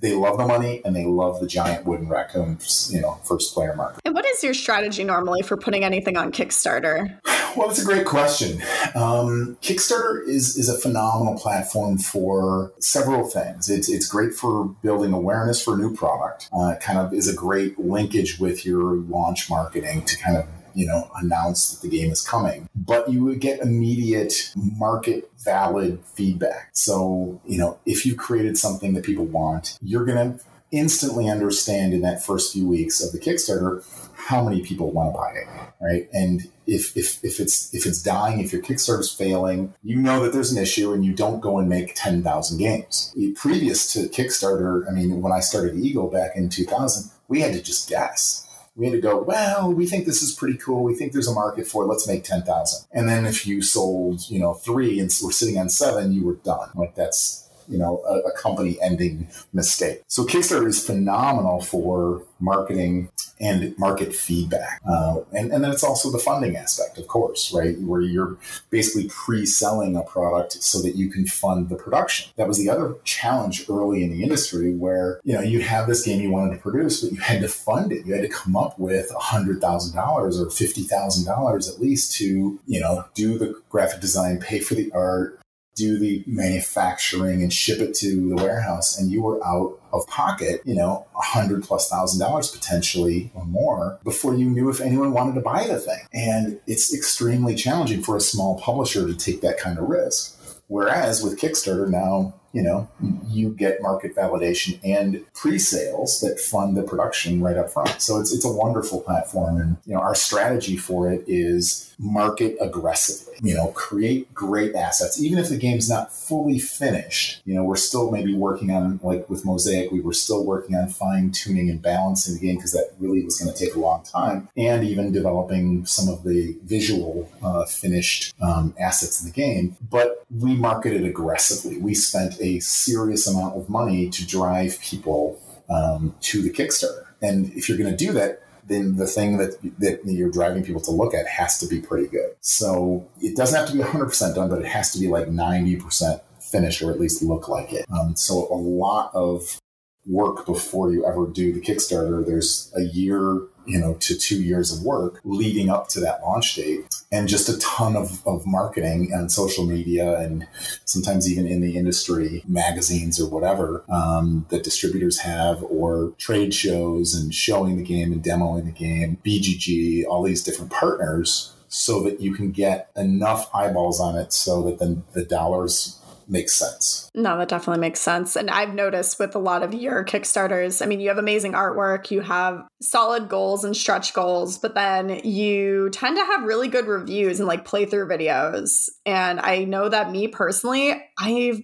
they love the money and they love the giant wooden raccoon, you know, first player marker. And what is your strategy normally for putting anything on Kickstarter? Well, that's a great question. Um, Kickstarter is is a phenomenal platform for several things. It's it's great for building awareness for new product. Uh, kind of is a great linkage with your launch marketing to kind of you know, announce that the game is coming. But you would get immediate market valid feedback. So, you know, if you created something that people want, you're going to instantly understand in that first few weeks of the Kickstarter how many people want to buy it, right? And if if if it's if it's dying, if your Kickstarter's failing, you know that there's an issue, and you don't go and make ten thousand games. Previous to Kickstarter, I mean, when I started Eagle back in 2000, we had to just guess we had to go, well, we think this is pretty cool. We think there's a market for it. Let's make 10,000. And then if you sold, you know, three and we're sitting on seven, you were done. Like that's, you know, a, a company ending mistake. So Kickstarter is phenomenal for marketing and market feedback. Uh, and, and then it's also the funding aspect, of course, right? Where you're basically pre selling a product so that you can fund the production. That was the other challenge early in the industry where, you know, you have this game you wanted to produce, but you had to fund it. You had to come up with $100,000 or $50,000 at least to, you know, do the graphic design, pay for the art, do the manufacturing and ship it to the warehouse and you were out of pocket, you know, a hundred plus thousand dollars potentially or more before you knew if anyone wanted to buy the thing. And it's extremely challenging for a small publisher to take that kind of risk. Whereas with Kickstarter now, you know, you get market validation and pre-sales that fund the production right up front. So it's it's a wonderful platform, and you know, our strategy for it is market aggressively. You know, create great assets, even if the game's not fully finished. You know, we're still maybe working on like with Mosaic, we were still working on fine tuning and balancing the game because that really was going to take a long time, and even developing some of the visual uh, finished um, assets in the game. But we marketed aggressively. We spent a serious amount of money to drive people um, to the Kickstarter. And if you're going to do that, then the thing that that you're driving people to look at has to be pretty good. So it doesn't have to be 100% done, but it has to be like 90% finished or at least look like it. Um, so a lot of work before you ever do the Kickstarter. There's a year, you know, to two years of work leading up to that launch date and just a ton of, of marketing and social media and sometimes even in the industry, magazines or whatever um, that distributors have or trade shows and showing the game and demoing the game, BGG, all these different partners so that you can get enough eyeballs on it so that then the dollars makes sense. No, that definitely makes sense. And I've noticed with a lot of your Kickstarters, I mean, you have amazing artwork, you have solid goals and stretch goals, but then you tend to have really good reviews and like playthrough videos. And I know that me personally, I've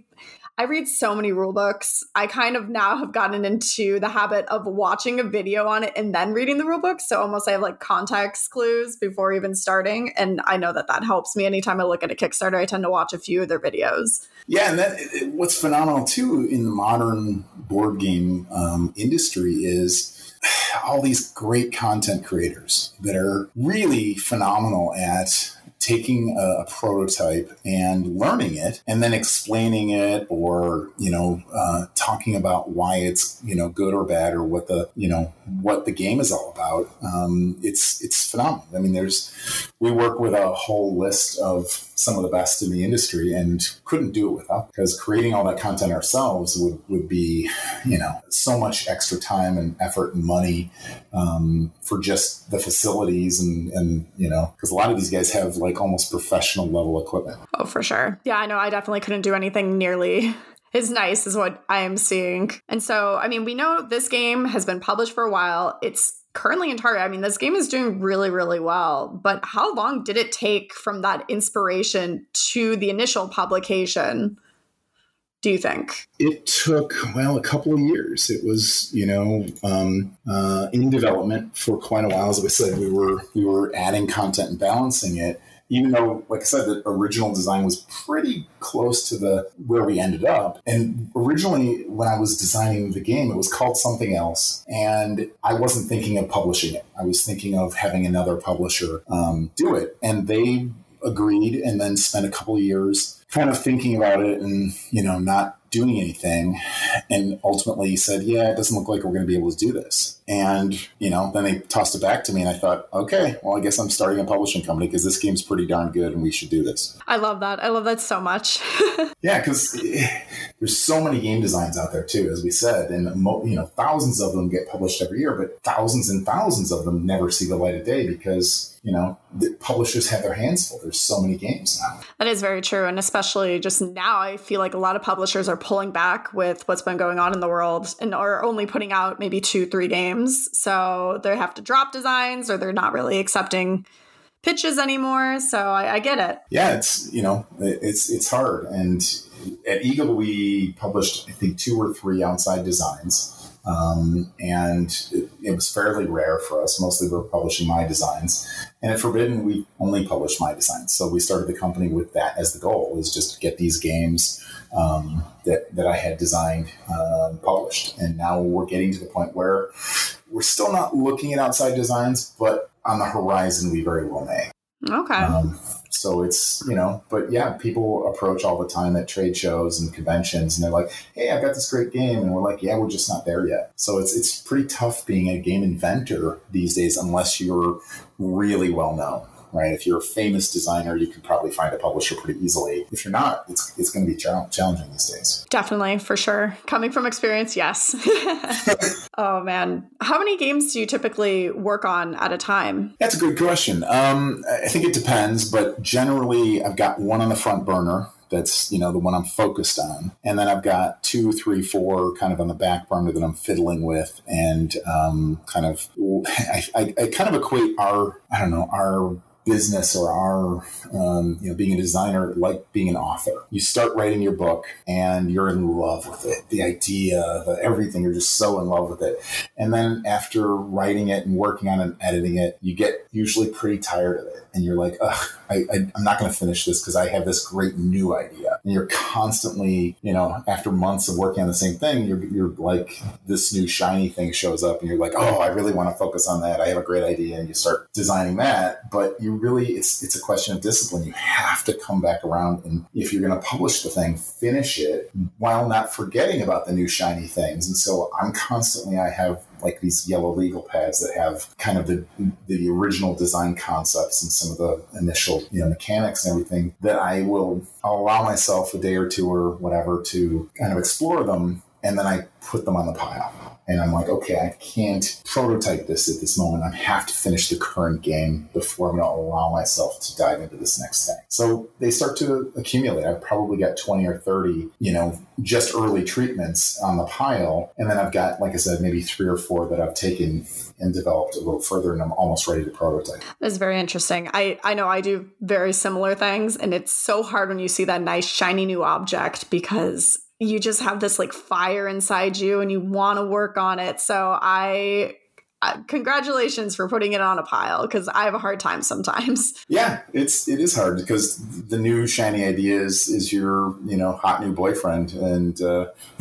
I read so many rule books. I kind of now have gotten into the habit of watching a video on it and then reading the rule book. So almost I have like context clues before even starting. And I know that that helps me. Anytime I look at a Kickstarter, I tend to watch a few of their videos. Yeah, and that what's phenomenal too in the modern board game um, industry is <sighs> all these great content creators that are really phenomenal at taking a, a, prototype and learning it and then explaining it or you know uh, talking about why it's you know good or bad or what the you know what the game is all about um, it's it's phenomenal. I mean there's we work with a whole list of some of the best in the industry and couldn't do it without because creating all that content ourselves would, would be you know so much extra time and effort and money um, for just the facilities and and you know because a lot of these guys have like almost professional level equipment. Oh for sure. Yeah i know i definitely couldn't do anything nearly as nice is what i am seeing and so i mean we know this game has been published for a while it's currently in Target. I mean, this game is doing really, really well. But how long did it take from that inspiration to the initial publication? Do you think it took well a couple of years? It was you know um, uh, in development for quite a while. As I said, we were we were adding content and balancing it even though, like I said, the original design was pretty close to the where we ended up. And originally, when I was designing the game, it was called something else, and I wasn't thinking of publishing it. I was thinking of having another publisher um, do it, and they agreed, and then spent a couple years kind of thinking about it, and you know, not doing anything and ultimately said yeah it doesn't look like we're going to be able to do this and you know then they tossed it back to me and i thought okay well i guess i'm starting a publishing company because this game's pretty darn good and we should do this i love that i love that so much <laughs> yeah because eh, there's so many game designs out there too as we said and you know thousands of them get published every year but thousands and thousands of them never see the light of day because you know, the publishers have their hands full. There's so many games now. That is very true. And especially just now, I feel like a lot of publishers are pulling back with what's been going on in the world and are only putting out maybe two, three games. So they have to drop designs or they're not really accepting pitches anymore. So I, I get it. Yeah, it's, you know, it's, it's hard. And at Eagle, we published, I think, two or three outside designs um, and it, it, was fairly rare for us. Mostly we are publishing my designs. And at Forbidden, we only published my designs. So we started the company with that as the goal, is just to get these games um, that, that I had designed uh, published. And now we're getting to the point where we're still not looking at outside designs, but on the horizon, we very well may. Okay. Um, so it's, you know, but yeah, people approach all the time at trade shows and conventions and they're like, hey, I've got this great game. And we're like, yeah, we're just not there yet. So it's, it's pretty tough being a game inventor these days unless you're really well known right? If you're a famous designer, you can probably find a publisher pretty easily. If you're not, it's, it's going to be challenging these days. Definitely, for sure. Coming from experience, yes. <laughs> oh, man. How many games do you typically work on at a time? That's a good question. Um, I think it depends, but generally, I've got one on the front burner that's you know the one I'm focused on, and then I've got two, three, four kind of on the back burner that I'm fiddling with, and um, kind of I, I, I kind of equate our I don't know our business or our um, you know being a designer like being an author. You start writing your book and you're in love with it. The idea the everything you're just so in love with it. And then after writing it and working on it and editing it you get usually pretty tired of it. And you're like ugh I, I, am not going to finish this because I have this great new idea. And you're constantly, you know, after months of working on the same thing, you're, you're like, this new shiny thing shows up and you're like, oh, I really want to focus on that. I have a great idea. And you start designing that. But you really, it's, it's a question of discipline. You have to come back around. And if you're going to publish the thing, finish it while not forgetting about the new shiny things. And so I'm constantly, I have like these yellow legal pads that have kind of the the original design concepts and some of the initial you know mechanics and everything that I will I'll allow myself a day or two or whatever to kind of explore them and then I put them on the pile. And I'm like, okay, I can't prototype this at this moment. I have to finish the current game before I'm going to allow myself to dive into this next thing. So they start to accumulate. I've probably got 20 or 30, you know, just early treatments on the pile. And then I've got, like I said, maybe three or four that I've taken and developed a little further and I'm almost ready to prototype. That's very interesting. I, I know I do very similar things and it's so hard when you see that nice shiny new object because you just have this like fire inside you and you want to work on it. So I uh, congratulations for putting it on a pile because I have a hard time sometimes. <laughs> Yeah, it's it is hard because the new shiny idea is is your you know hot new boyfriend, and uh, <laughs>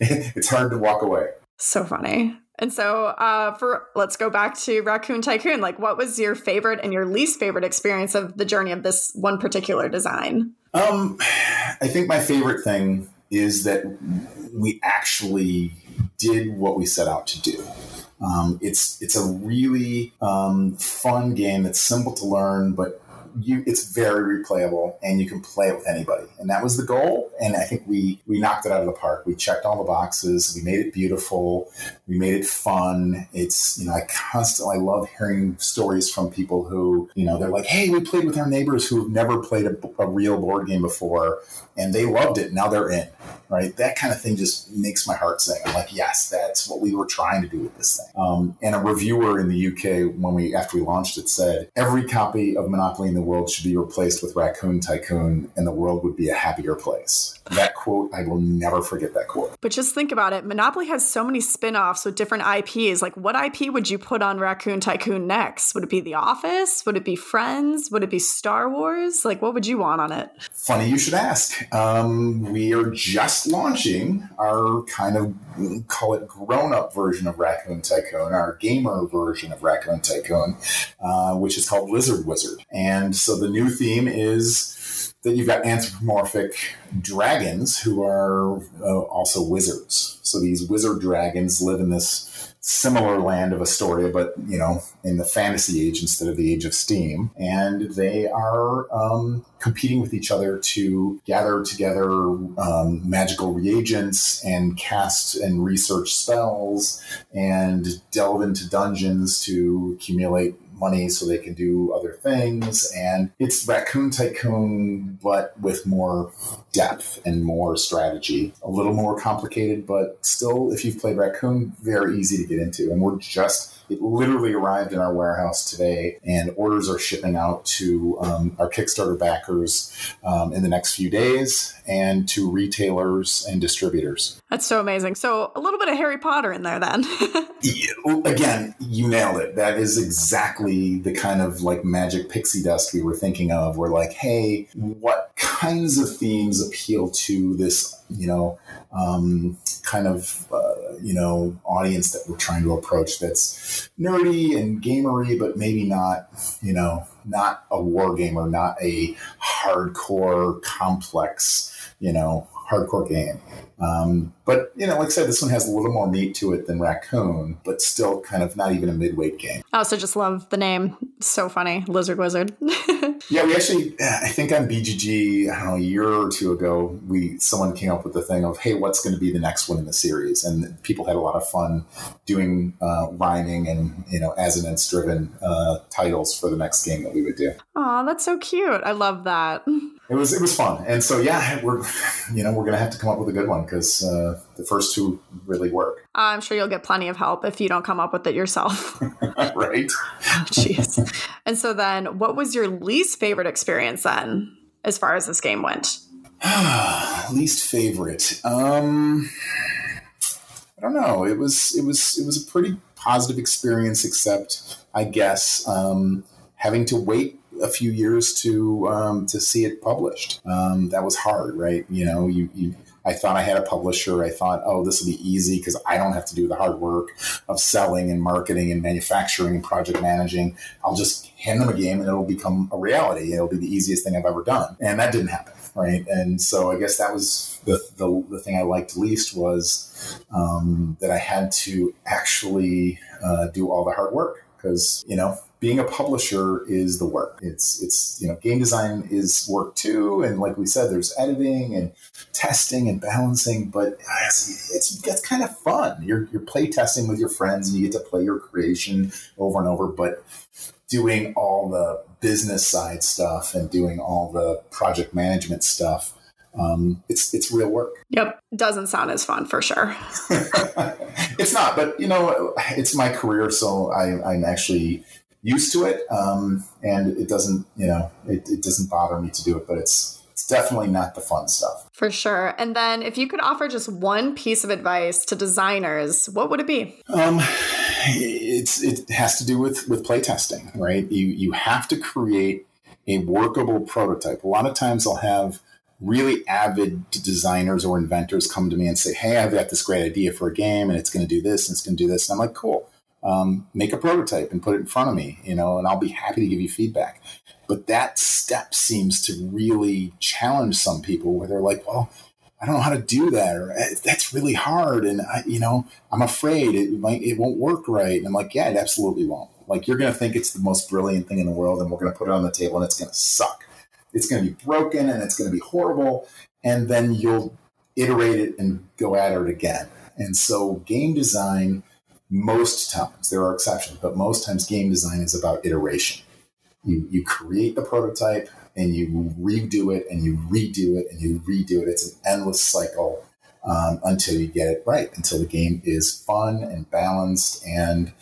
it's hard to walk away. So funny And so, uh, for let's go back to Raccoon Tycoon. Like, what was your favorite and your least favorite experience of the journey of this one particular design? Um, I think my favorite thing is that we actually did what we set out to do. Um, it's it's a really um, fun game It's simple to learn, but you it's very replayable and you can play it with anybody. And that was the goal. And I think we we knocked it out of the park. We checked all the boxes. We made it beautiful. We made it fun. It's you know I constantly love hearing stories from people who you know they're like, hey, we played with our neighbors who've never played a, a real board game before, and they loved it. Now they're in. Right, that kind of thing just makes my heart sing. I'm like, yes, that's what we were trying to do with this thing. Um, and a reviewer in the UK, when we after we launched it, said every copy of Monopoly in the world should be replaced with Raccoon Tycoon, and the world would be a happier place. That quote, I will never forget that quote. But just think about it Monopoly has so many spin offs with different IPs. Like, what IP would you put on Raccoon Tycoon next? Would it be The Office? Would it be Friends? Would it be Star Wars? Like, what would you want on it? Funny you should ask. Um, we are just launching our kind of call it grown up version of Raccoon Tycoon, our gamer version of Raccoon Tycoon, uh, which is called Lizard Wizard. And so the new theme is that you've got anthropomorphic dragons who are uh, also wizards. So these wizard dragons live in this similar land of Astoria, but you know, in the fantasy age instead of the age of steam. And they are um, competing with each other to gather together um, magical reagents and cast and research spells and delve into dungeons to accumulate money so they can do other things. And it's Raccoon Tycoon, but with more depth and more strategy. A little more complicated, but still, if you've played Raccoon, very easy to get into. And we're just it literally arrived in our warehouse today, and orders are shipping out to um, our Kickstarter backers um, in the next few days and to retailers and distributors. That's so amazing. So, a little bit of Harry Potter in there then. <laughs> Again, you nailed it. That is exactly the kind of like magic pixie dust we were thinking of. We're like, hey, what kinds of themes appeal to this, you know, um, kind of uh, you know audience that we're trying to approach that's nerdy and gamery, but maybe not you know not a war gamer, not a hardcore complex you know hardcore game. Um, but you know, like I said, this one has a little more meat to it than Raccoon, but still kind of not even a midweight game. I also just love the name. It's so funny, Lizard Wizard. <laughs> yeah, we actually, I think on BGG, I don't know, a year or two ago, we someone came up with the thing of, hey, what's going to be the next one in the series? And people had a lot of fun doing uh, rhyming and you know assonance driven uh, titles for the next game that we would do. Oh, that's so cute. I love that it was it was fun, and so yeah, we're you know we're gonna have to come up with a good one because uh, the first two really work. I'm sure you'll get plenty of help if you don't come up with it yourself. <laughs> <laughs> right. Jeez. and so then, what was your least favorite experience then, as far as this game went? <sighs> least favorite. Um, I don't know. It was it was it was a pretty positive experience, except I guess um, having to wait a few years to um, to see it published. Um, that was hard, right? You know, you, you I thought I had a publisher. I thought, oh, this will be easy because I don't have to do the hard work of selling and marketing and manufacturing and project managing. I'll just hand them a game and it'll become a reality. It'll be the easiest thing I've ever done. And that didn't happen, right? And so I guess that was the, the, the thing I liked least was um, that I had to actually uh, do all the hard work because, you know, being a publisher is the work. It's it's you know game design is work too, and like we said, there's editing and testing and balancing, but it's it's, it's kind of fun. You're you're play testing with your friends, and you get to play your creation over and over, but doing all the business side stuff and doing all the project management stuff um, it's it's real work. Yep, doesn't sound as fun for sure. <laughs> it's not, but you know, it's my career, so I, I'm actually used to it, um, and it doesn't, you know, it, it doesn't bother me to do it, but it's it's definitely not the fun stuff. For sure. And then, if you could offer just one piece of advice to designers, what would it be? Um, it's it has to do with with playtesting, right? You you have to create a workable prototype. A lot of times, I'll have really avid designers or inventors come to me and say, Hey, I've got this great idea for a game and it's going to do this and it's going to do this. And I'm like, cool. Um, make a prototype and put it in front of me, you know, and I'll be happy to give you feedback. But that step seems to really challenge some people where they're like, well, I don't know how to do that, or eh, that's really hard, and I, you know, I'm afraid it might, it won't work right. And I'm like, yeah, it absolutely won't. Like you're going to think it's the most brilliant thing in the world, and we're going to put it on the table, and it's going to suck. It's going to be broken, and it's going to be horrible, and then you'll iterate it and go at it again. And so, game design, most times there are exceptions, but most times game design is about iteration. You you create the prototype and you redo it and you redo it and you redo it. It's an endless cycle um, until you get it right, until the game is fun and balanced and,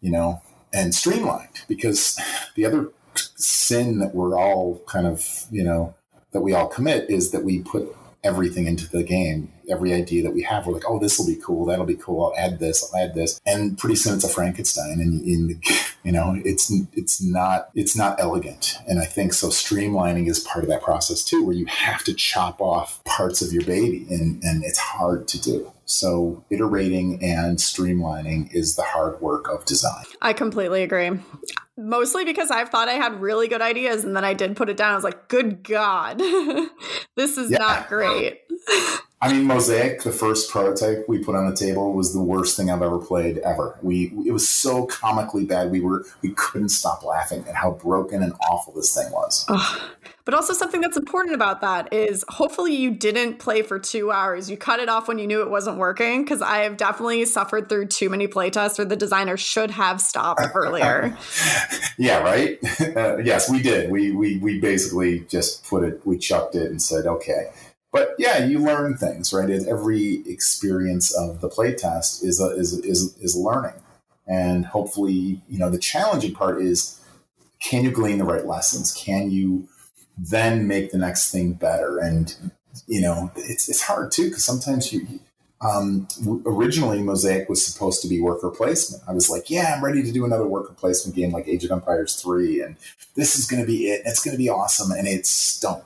you know, and streamlined. Because the other sin that we're all kind of, you know, that we all commit is that we put everything into the game. Every idea that we have, we're like, oh, this will be cool. That'll be cool. I'll add this. I'll add this. And pretty soon it's a Frankenstein. And in <laughs> you know, it's it's not it's not elegant. And I think so. Streamlining is part of that process too, where you have to chop off parts of your baby, and and it's hard to do. So iterating and streamlining is the hard work of design. I completely agree mostly because I've thought I had really good ideas and then I did put it down. I was like, good God, <laughs> this is yeah. not great. <laughs> I mean, Mosaic, the first prototype we put on the table, was the worst thing I've ever played ever. We it was so comically bad. We were we couldn't stop laughing at how broken and awful this thing was. But also something that's important about that is hopefully you didn't play for two hours. You cut it off when you knew it wasn't working. Because I have definitely suffered through too many playtests where the designer should have stopped <laughs> earlier. yeah, right. <laughs> Uh, yes, we did. We we we basically just put it. We chucked it and said, okay but yeah, you learn things, right? Every experience of the playtest is a, is is is learning, and hopefully, you know, the challenging part is can you glean the right lessons? Can you then make the next thing better? And you know, it's it's hard too because sometimes you. Um, originally, Mosaic was supposed to be worker placement. I was like, yeah, I'm ready to do another worker placement game like Age of Empires 3, and this is going to be it. It's going to be awesome. And it stunk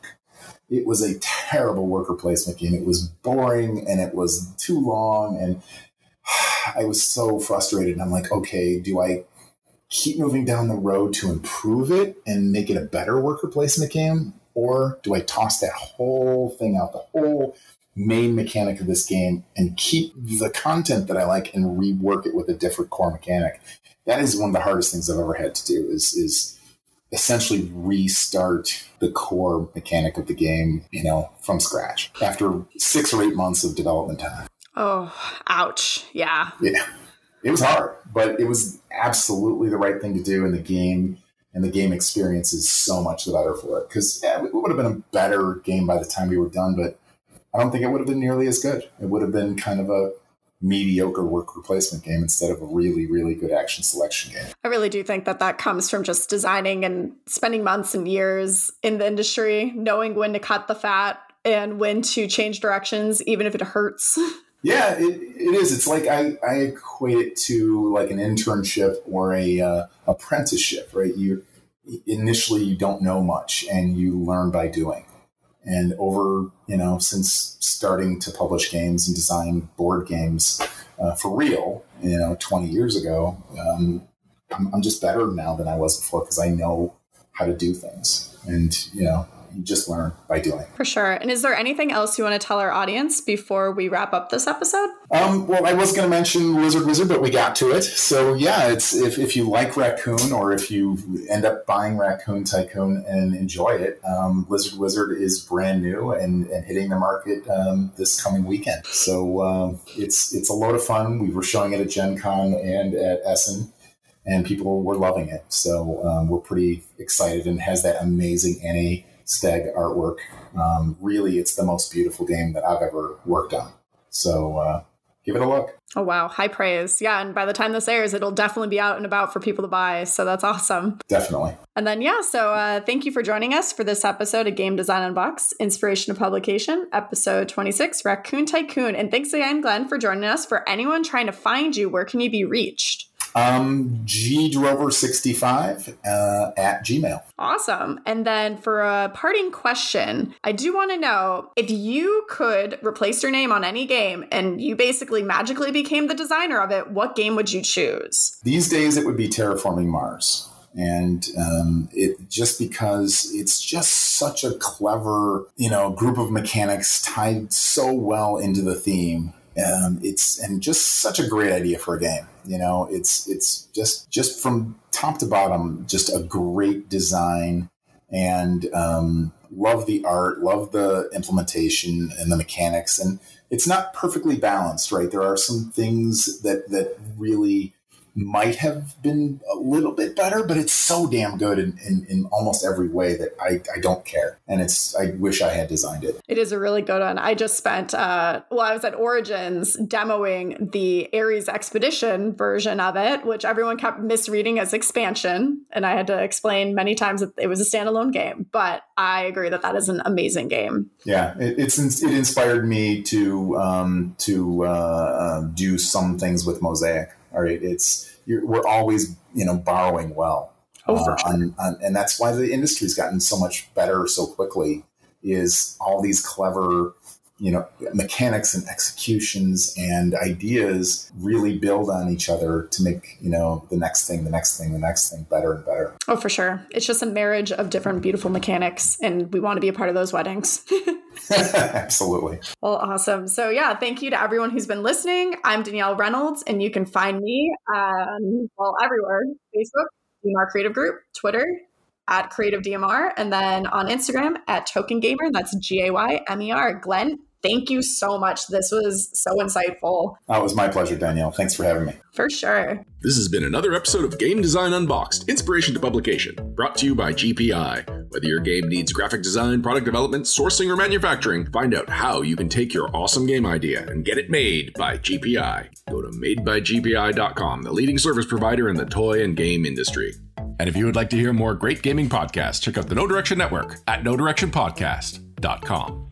it was a terrible worker placement game. It was boring and it was too long. And <sighs> I was so frustrated. And I'm like, okay, do I keep moving down the road to improve it and make it a better worker placement game? Or do I toss that whole thing out, the whole main mechanic of this game, and keep the content that I like and rework it with a different core mechanic? That is one of the hardest things I've ever had to do is, is essentially restart the core mechanic of the game, you know, from scratch after six or eight months of development time. Oh, ouch. Yeah. Yeah. It was hard, but it was absolutely the right thing to do. And the game and the game experience is so much the better for it. Because yeah, it would have been a better game by the time we were done, but I don't think it would have been nearly as good. It would have been kind of a mediocre worker placement game instead of a really really good action selection game. I really do think that that comes from just designing and spending months and years in the industry knowing when to cut the fat and when to change directions even if it hurts. <laughs> Yeah it, it is. It's like I, I equate it to like an internship or a uh, apprenticeship right? You initially you don't know much and you learn by doing and over, you know, since starting to publish games and design board games uh, for real, you know, 20 years ago, um, I'm, I'm just better now than I was before because I know how to do things. And, you know, you just learn by doing. For sure. And is there anything else you want to tell our audience before we wrap up this episode? Um, well, I was going to mention Lizard Wizard, but we got to it. So yeah, it's if, if you like Raccoon or if you end up buying Raccoon Tycoon and enjoy it, um, Lizard Wizard is brand new and, and hitting the market um, this coming weekend. So uh, it's it's a load of fun. We were showing it at Gen Con and at Essen and people were loving it. So um, we're pretty excited and has that amazing Annie Stegg artwork. Um, really, it's the most beautiful game that I've ever worked on. So uh, give it a look. Oh, wow. High praise. Yeah. And by the time this airs, it'll definitely be out and about for people to buy. So that's awesome. Definitely. And then, yeah. So uh, thank you for joining us for this episode of Game Design Unboxed, Inspiration of Publication, episode 26, Raccoon Tycoon. And thanks again, Glenn, for joining us. For anyone trying to find you, where can you be reached? Um, gdrover65 uh, at Gmail. Awesome. And then for a parting question, I do want to know if you could replace your name on any game and you basically magically became the designer of it, what game would you choose? These days, it would be Terraforming Mars and um, it just because it's just such a clever you know group of mechanics tied so well into the theme um, it's and just such a great idea for a game you know? It's it's just just from top to bottom just a great design. And um, love the art love the implementation and the mechanics. And it's not perfectly balanced right? There are some things that that really might have been a little bit better, but it's so damn good in, in, in, almost every way that I, I don't care. And it's I wish I had designed it. It is a really good one. I just spent uh well, I was at Origins demoing the Ares Expedition version of it, which everyone kept misreading as expansion. And I had to explain many times that it was a standalone game. But I agree that that is an amazing game. Yeah, it, it's it inspired me to um, to uh, uh, do some things with Mosaic. All right, it's we're always you know borrowing well, oh, uh, sure. on, on, and that's why the industry's gotten so much better so quickly. Is all these clever you know mechanics and executions and ideas really build on each other to make you know the next thing the next thing the next thing better and better. Oh for sure. It's just a marriage of different beautiful mechanics and we want to be a part of those weddings. <laughs> <laughs> Absolutely. Well awesome. So yeah thank you to everyone who's been listening. I'm danielle reynolds and you can find me um, well everywhere facebook DMR Creative Group, Twitter, at Creative DMR, and then on Instagram at Token Gaymer. That's G A Y M E R. Glenn, Thank you so much. This was so insightful. Oh, it was my pleasure, Danielle. Thanks for having me. For sure. This has been another episode of Game Design Unboxed Inspiration to Publication, brought to you by GPI. Whether your game needs graphic design, product development, sourcing, or manufacturing, find out how you can take your awesome game idea and get it made by GPI. Go to madebygpi.com, the leading service provider in the toy and game industry. And if you would like to hear more great gaming podcasts, check out the No Direction Network at nodirectionpodcast.com.